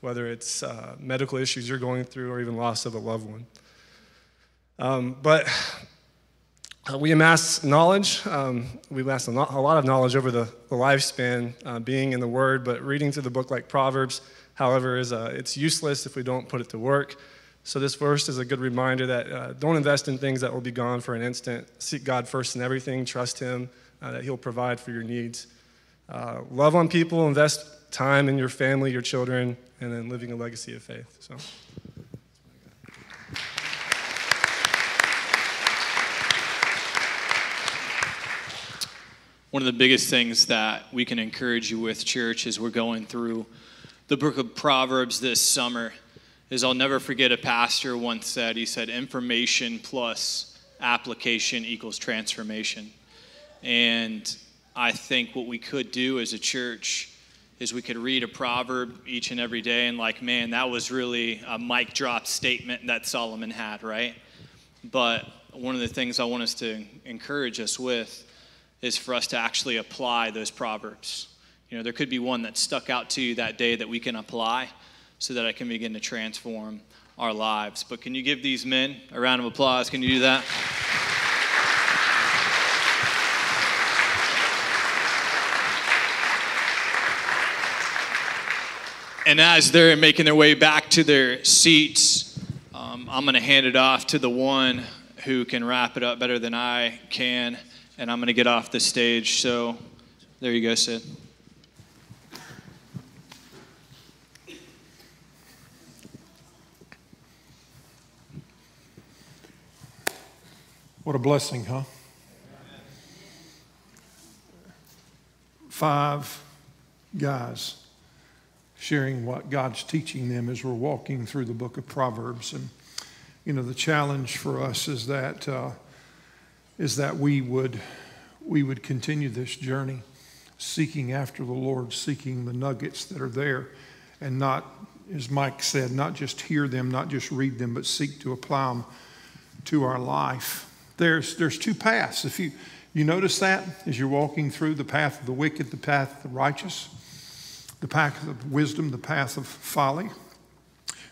whether it's uh, medical issues you're going through or even loss of a loved one. Um, but uh, we amass knowledge. Um, we amass a, lot of knowledge over the, the lifespan, uh, being in the Word, but reading through the book like Proverbs, however, is uh, it's useless if we don't put it to work. So this verse is a good reminder that uh, don't invest in things that will be gone for an instant. Seek God first in everything. Trust Him uh, that He'll provide for your needs. love on people. Invest time in your family, your children, and then living a legacy of faith. So. One of the biggest things that we can encourage you with, church, as we're going through the book of Proverbs this summer, is I'll never forget a pastor once said, he said, information plus application equals transformation. And I think what we could do as a church is we could read a proverb each and every day and, like, man, that was really a mic drop statement that Solomon had, right? But one of the things I want us to encourage us with is for us to actually apply those proverbs. You know, there could be one that stuck out to you that day that we can apply so that I can begin to transform our lives. But can you give these men a round of applause? Can you do that? And as they're making their way back to their seats, um, I'm going to hand it off to the one who can wrap it up better than I can and I'm going to get off the stage. So there you go, Sid. What a blessing, huh? Five guys sharing what God's teaching them as we're walking through the book of Proverbs. And, you know, the challenge for us is that. Uh, is that we would, we would continue this journey seeking after the Lord, seeking the nuggets that are there, and not, as Mike said, not just hear them, not just read them, but seek to apply them to our life. There's, there's two paths. If you, you notice that as you're walking through the path of the wicked, the path of the righteous, the path of wisdom, the path of folly.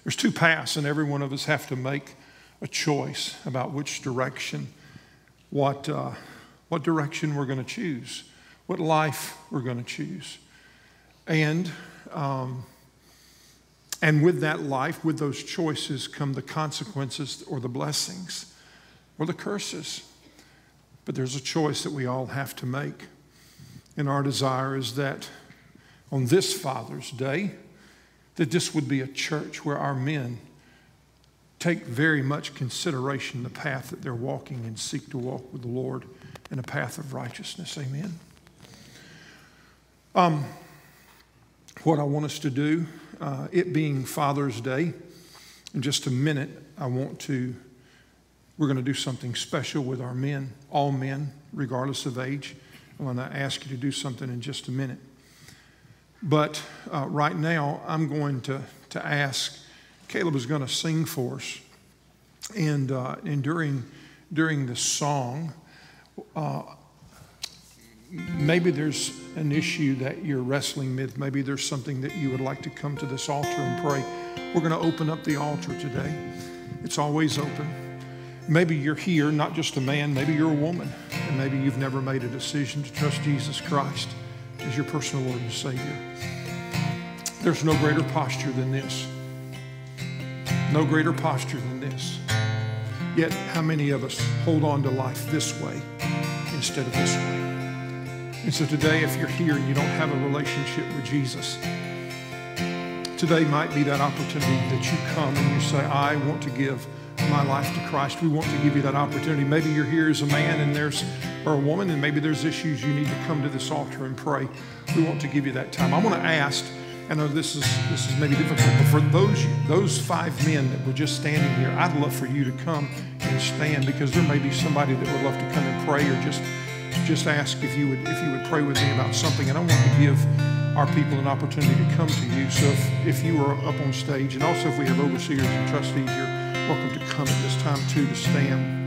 There's two paths, and every one of us have to make a choice about which direction what, uh, what direction we're going to choose, what life we're going to choose. And, um, and with that life, with those choices, come the consequences or the blessings or the curses. But there's a choice that we all have to make. And our desire is that on this Father's Day, that this would be a church where our men take very much consideration the path that they're walking and seek to walk with the Lord in a path of righteousness. Amen. Um, what I want us to do, uh, it being Father's Day, in just a minute, I want to, we're going to do something special with our men, all men, regardless of age. I'm going to ask you to do something in just a minute. But uh, right now, I'm going to, to ask Caleb is going to sing for us. And, uh, and during, during the song, uh, maybe there's an issue that you're wrestling with. Maybe there's something that you would like to come to this altar and pray. We're going to open up the altar today. It's always open. Maybe you're here, not just a man, maybe you're a woman, and maybe you've never made a decision to trust Jesus Christ as your personal Lord and Savior. There's no greater posture than this. No greater posture than this. Yet, how many of us hold on to life this way instead of this way? And so today, if you're here and you don't have a relationship with Jesus, today might be that opportunity that you come and you say, I want to give my life to Christ. We want to give you that opportunity. Maybe you're here as a man and there's or a woman and maybe there's issues you need to come to this altar and pray. We want to give you that time. I want to ask I know this is this is maybe difficult, but for those those five men that were just standing here, I'd love for you to come and stand because there may be somebody that would love to come and pray or just just ask if you would if you would pray with me about something. And I want to give our people an opportunity to come to you. So if, if you are up on stage, and also if we have overseers and trustees, you're welcome to come at this time too to stand.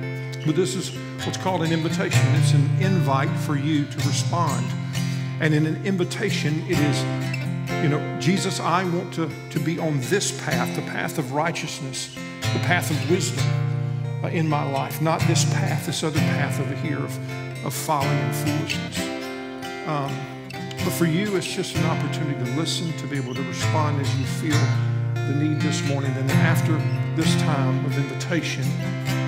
But this is what's called an invitation. It's an invite for you to respond. And in an invitation, it is you know, Jesus, I want to, to be on this path, the path of righteousness, the path of wisdom uh, in my life, not this path, this other path over here of, of folly and foolishness. Um, but for you, it's just an opportunity to listen, to be able to respond as you feel the need this morning. And after this time of invitation,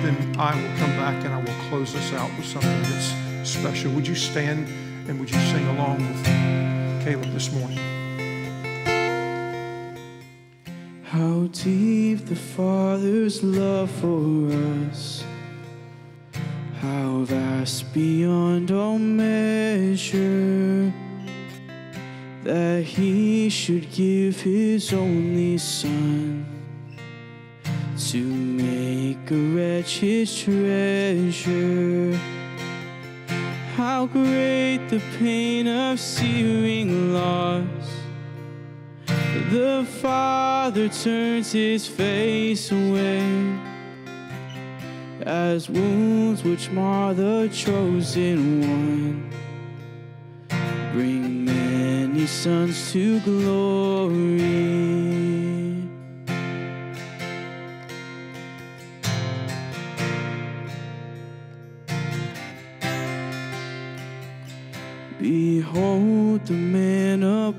then I will come back and I will close this out with something that's special. Would you stand and would you sing along with Caleb this morning? How deep the Father's love for us, how vast beyond all measure, that He should give His only Son to make a wretch His treasure. How great the pain of searing loss the Father turns his face away as wounds which mar the chosen one bring many sons to glory.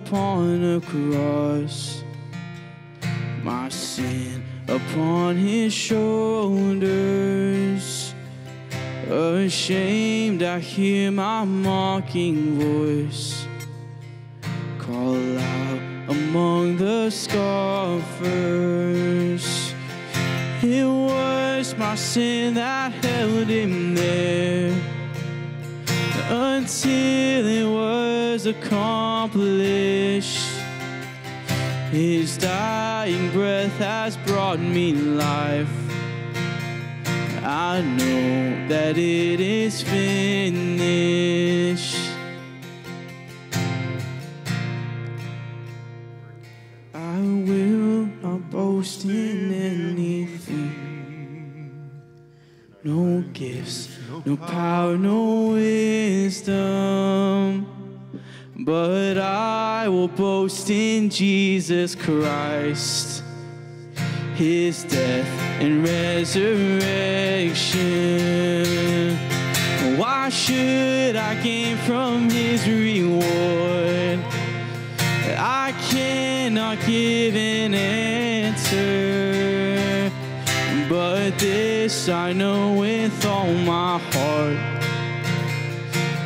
Upon a cross, my sin upon his shoulders. Ashamed, I hear my mocking voice call out among the scoffers. It was my sin that held him there until it was accomplished. His dying breath has brought me life. I know that it is finished. I will not boast in anything. No gifts, no power, no wisdom. But I will boast in Jesus Christ, his death and resurrection. Why should I gain from his reward? I cannot give an answer, but this I know with all my heart.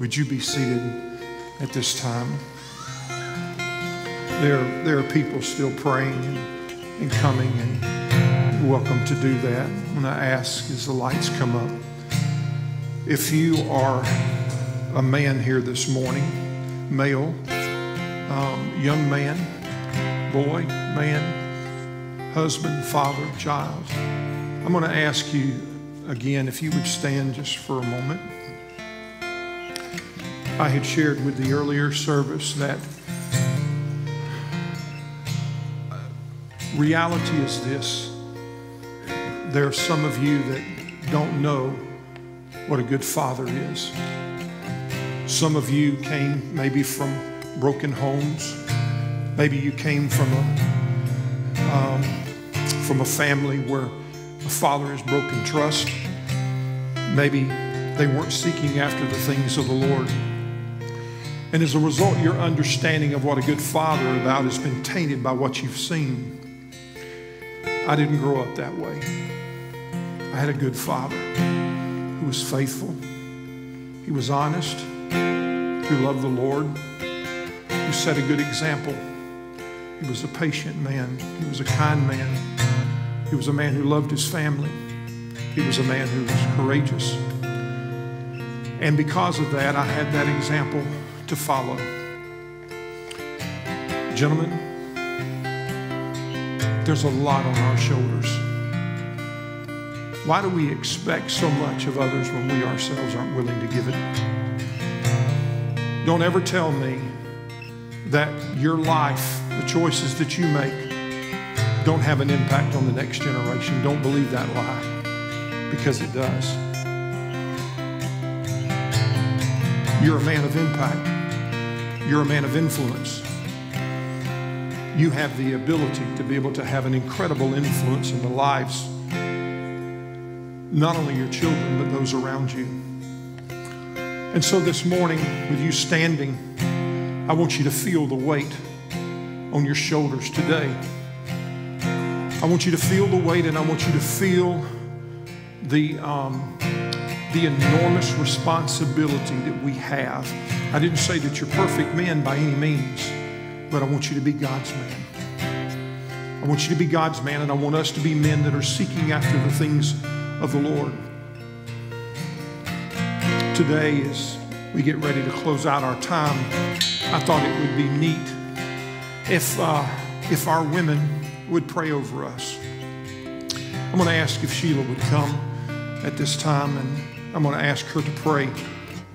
Would you be seated at this time? There, there are people still praying and, and coming, and you're welcome to do that. When I ask as the lights come up, if you are a man here this morning, male, um, young man, boy, man, husband, father, child, I'm going to ask you again if you would stand just for a moment. I had shared with the earlier service that reality is this there are some of you that don't know what a good father is. Some of you came maybe from broken homes. Maybe you came from a, um, from a family where a father has broken trust. Maybe they weren't seeking after the things of the Lord. And as a result, your understanding of what a good father about has been tainted by what you've seen. I didn't grow up that way. I had a good father who was faithful, he was honest, who loved the Lord, who set a good example. He was a patient man, he was a kind man, he was a man who loved his family, he was a man who was courageous. And because of that, I had that example to follow. Gentlemen, there's a lot on our shoulders. Why do we expect so much of others when we ourselves aren't willing to give it? Don't ever tell me that your life, the choices that you make, don't have an impact on the next generation. Don't believe that lie because it does. You're a man of impact. You're a man of influence. you have the ability to be able to have an incredible influence in the lives, not only your children, but those around you. And so this morning, with you standing, I want you to feel the weight on your shoulders today. I want you to feel the weight and I want you to feel the, um, the enormous responsibility that we have. I didn't say that you're perfect men by any means, but I want you to be God's man. I want you to be God's man, and I want us to be men that are seeking after the things of the Lord. Today, as we get ready to close out our time, I thought it would be neat if, uh, if our women would pray over us. I'm going to ask if Sheila would come at this time, and I'm going to ask her to pray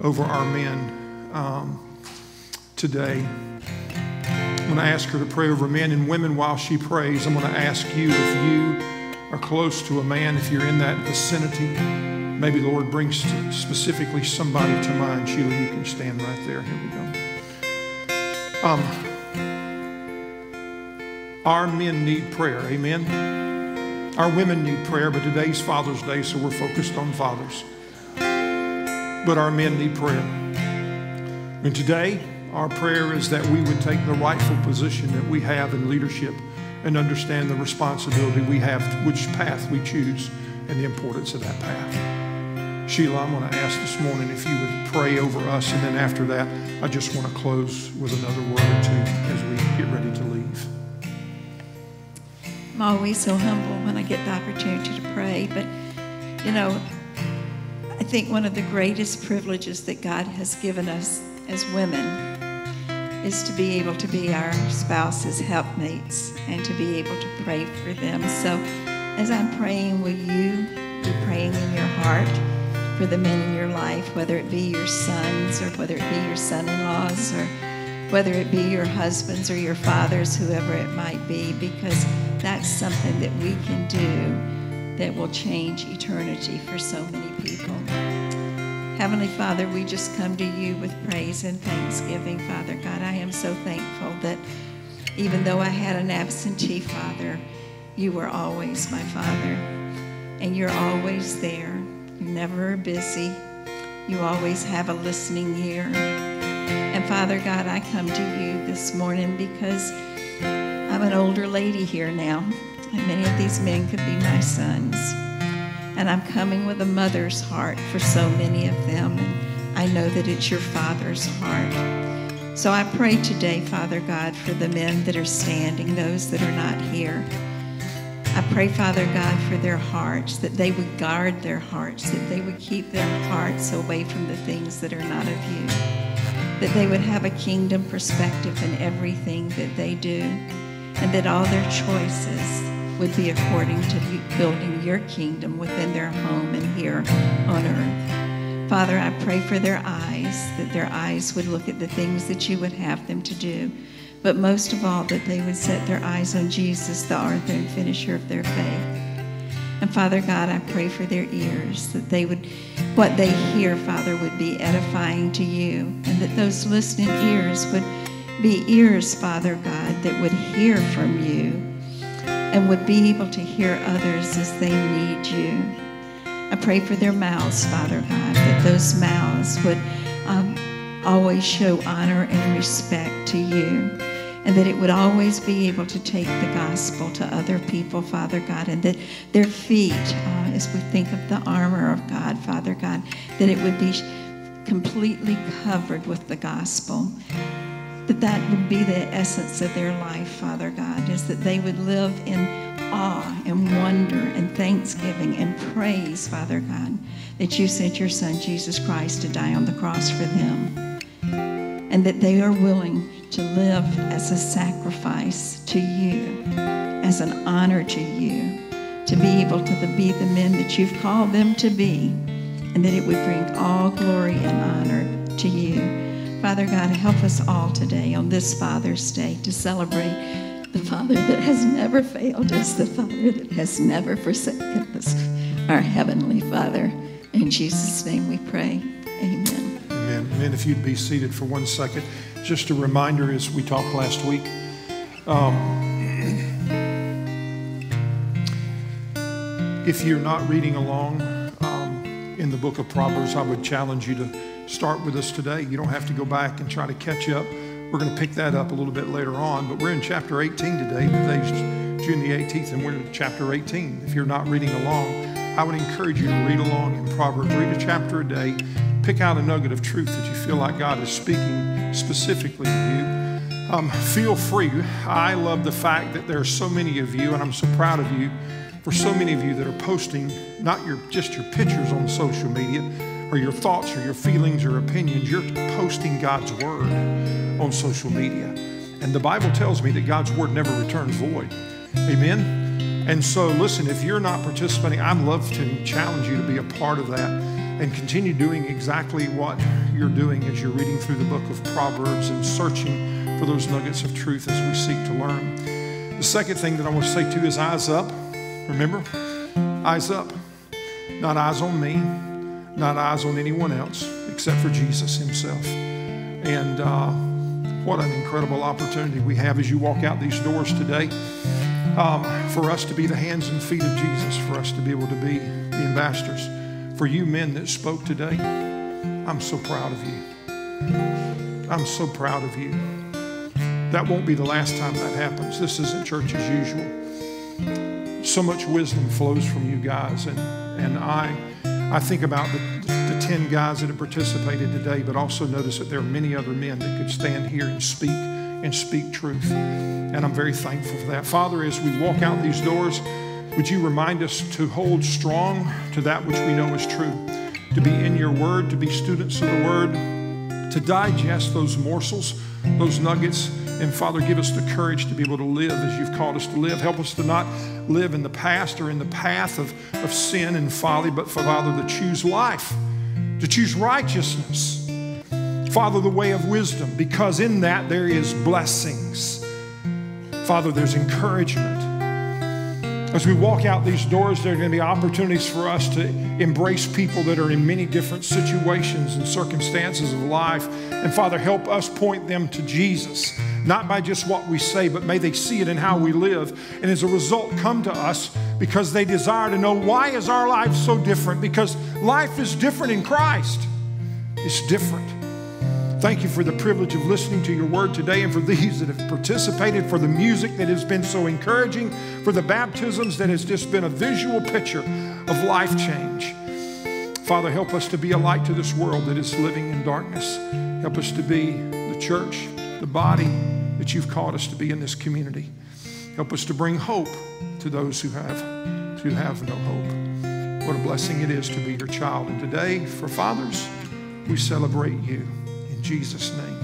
over our men um, today. I'm going to ask her to pray over men and women while she prays. I'm going to ask you if you are close to a man, if you're in that vicinity, maybe the Lord brings specifically somebody to mind. Sheila, you can stand right there. Here we go. Um, our men need prayer. Amen. Our women need prayer, but today's Father's Day, so we're focused on fathers. But our men need prayer. And today, our prayer is that we would take the rightful position that we have in leadership and understand the responsibility we have, which path we choose, and the importance of that path. Sheila, I'm going to ask this morning if you would pray over us, and then after that, I just want to close with another word or two as we get ready to leave. I'm always so humble when I get the opportunity to pray, but you know, I think one of the greatest privileges that God has given us as women is to be able to be our spouse's helpmates and to be able to pray for them. So as I'm praying, will you be praying in your heart for the men in your life, whether it be your sons or whether it be your son-in-laws or whether it be your husbands or your fathers, whoever it might be, because that's something that we can do that will change eternity for so many people. Heavenly Father, we just come to you with praise and thanksgiving, Father God. I am so thankful that even though I had an absentee father, you were always my father. And you're always there. You never busy. You always have a listening ear. And Father God, I come to you this morning because I'm an older lady here now. And many of these men could be my sons. And I'm coming with a mother's heart for so many of them. And I know that it's your father's heart. So I pray today, Father God, for the men that are standing, those that are not here. I pray, Father God, for their hearts, that they would guard their hearts, that they would keep their hearts away from the things that are not of you, that they would have a kingdom perspective in everything that they do, and that all their choices would be according to building your kingdom within their home and here on earth. Father, I pray for their eyes, that their eyes would look at the things that you would have them to do, but most of all, that they would set their eyes on Jesus, the author and finisher of their faith. And Father God, I pray for their ears, that they would, what they hear, Father, would be edifying to you, and that those listening ears would be ears, Father God, that would hear from you and would be able to hear others as they need you. I pray for their mouths, Father God, that those mouths would um, always show honor and respect to you, and that it would always be able to take the gospel to other people, Father God, and that their feet, uh, as we think of the armor of God, Father God, that it would be completely covered with the gospel that that would be the essence of their life, Father God, is that they would live in awe and wonder and thanksgiving and praise, Father God, that you sent your Son, Jesus Christ, to die on the cross for them. And that they are willing to live as a sacrifice to you, as an honor to you, to be able to be the men that you've called them to be, and that it would bring all glory and honor to you. Father God, help us all today on this Father's Day to celebrate the Father that has never failed us, the Father that has never forsaken us, our Heavenly Father. In Jesus' name we pray. Amen. Amen. Amen. If you'd be seated for one second, just a reminder as we talked last week, If you're not reading along um, in the book of Proverbs, I would challenge you to start with us today. You don't have to go back and try to catch up. We're going to pick that up a little bit later on, but we're in chapter 18 today. Today's June the 18th, and we're in chapter 18. If you're not reading along, I would encourage you to read along in Proverbs. Read a chapter a day. Pick out a nugget of truth that you feel like God is speaking specifically to you. Um, feel free. I love the fact that there are so many of you, and I'm so proud of you for so many of you that are posting not your just your pictures on social media or your thoughts or your feelings or opinions. You're posting God's word on social media. And the Bible tells me that God's word never returns void. Amen. And so, listen, if you're not participating, I'd love to challenge you to be a part of that and continue doing exactly what you're doing as you're reading through the book of Proverbs and searching for those nuggets of truth as we seek to learn. The second thing that I want to say to you is eyes up. Remember? Eyes up. Not eyes on me, not eyes on anyone else except for Jesus Himself. And uh, what an incredible opportunity we have as you walk out these doors today um, for us to be the hands and feet of Jesus, for us to be able to be the ambassadors. For you men that spoke today, I'm so proud of you. I'm so proud of you. That won't be the last time that happens. This isn't church as usual. So much wisdom flows from you guys, and, and I, I think about the, the 10 guys that have participated today, but also notice that there are many other men that could stand here and speak and speak truth. And I'm very thankful for that. Father, as we walk out these doors, would you remind us to hold strong to that which we know is true, to be in your word, to be students of the word, to digest those morsels, those nuggets. And Father, give us the courage to be able to live as you've called us to live. Help us to not live in the past or in the path of, of sin and folly, but for Father, to choose life, to choose righteousness. Father, the way of wisdom, because in that there is blessings. Father, there's encouragement. As we walk out these doors, there are going to be opportunities for us to embrace people that are in many different situations and circumstances of life. And Father, help us point them to Jesus, not by just what we say, but may they see it in how we live. And as a result, come to us because they desire to know why is our life so different? Because life is different in Christ. It's different. Thank you for the privilege of listening to your word today and for these that have participated, for the music that has been so encouraging, for the baptisms that has just been a visual picture of life change. Father, help us to be a light to this world that is living in darkness. Help us to be the church, the body that you've called us to be in this community. Help us to bring hope to those who have, who have no hope. What a blessing it is to be your child. And today, for fathers, we celebrate you. In Jesus' name.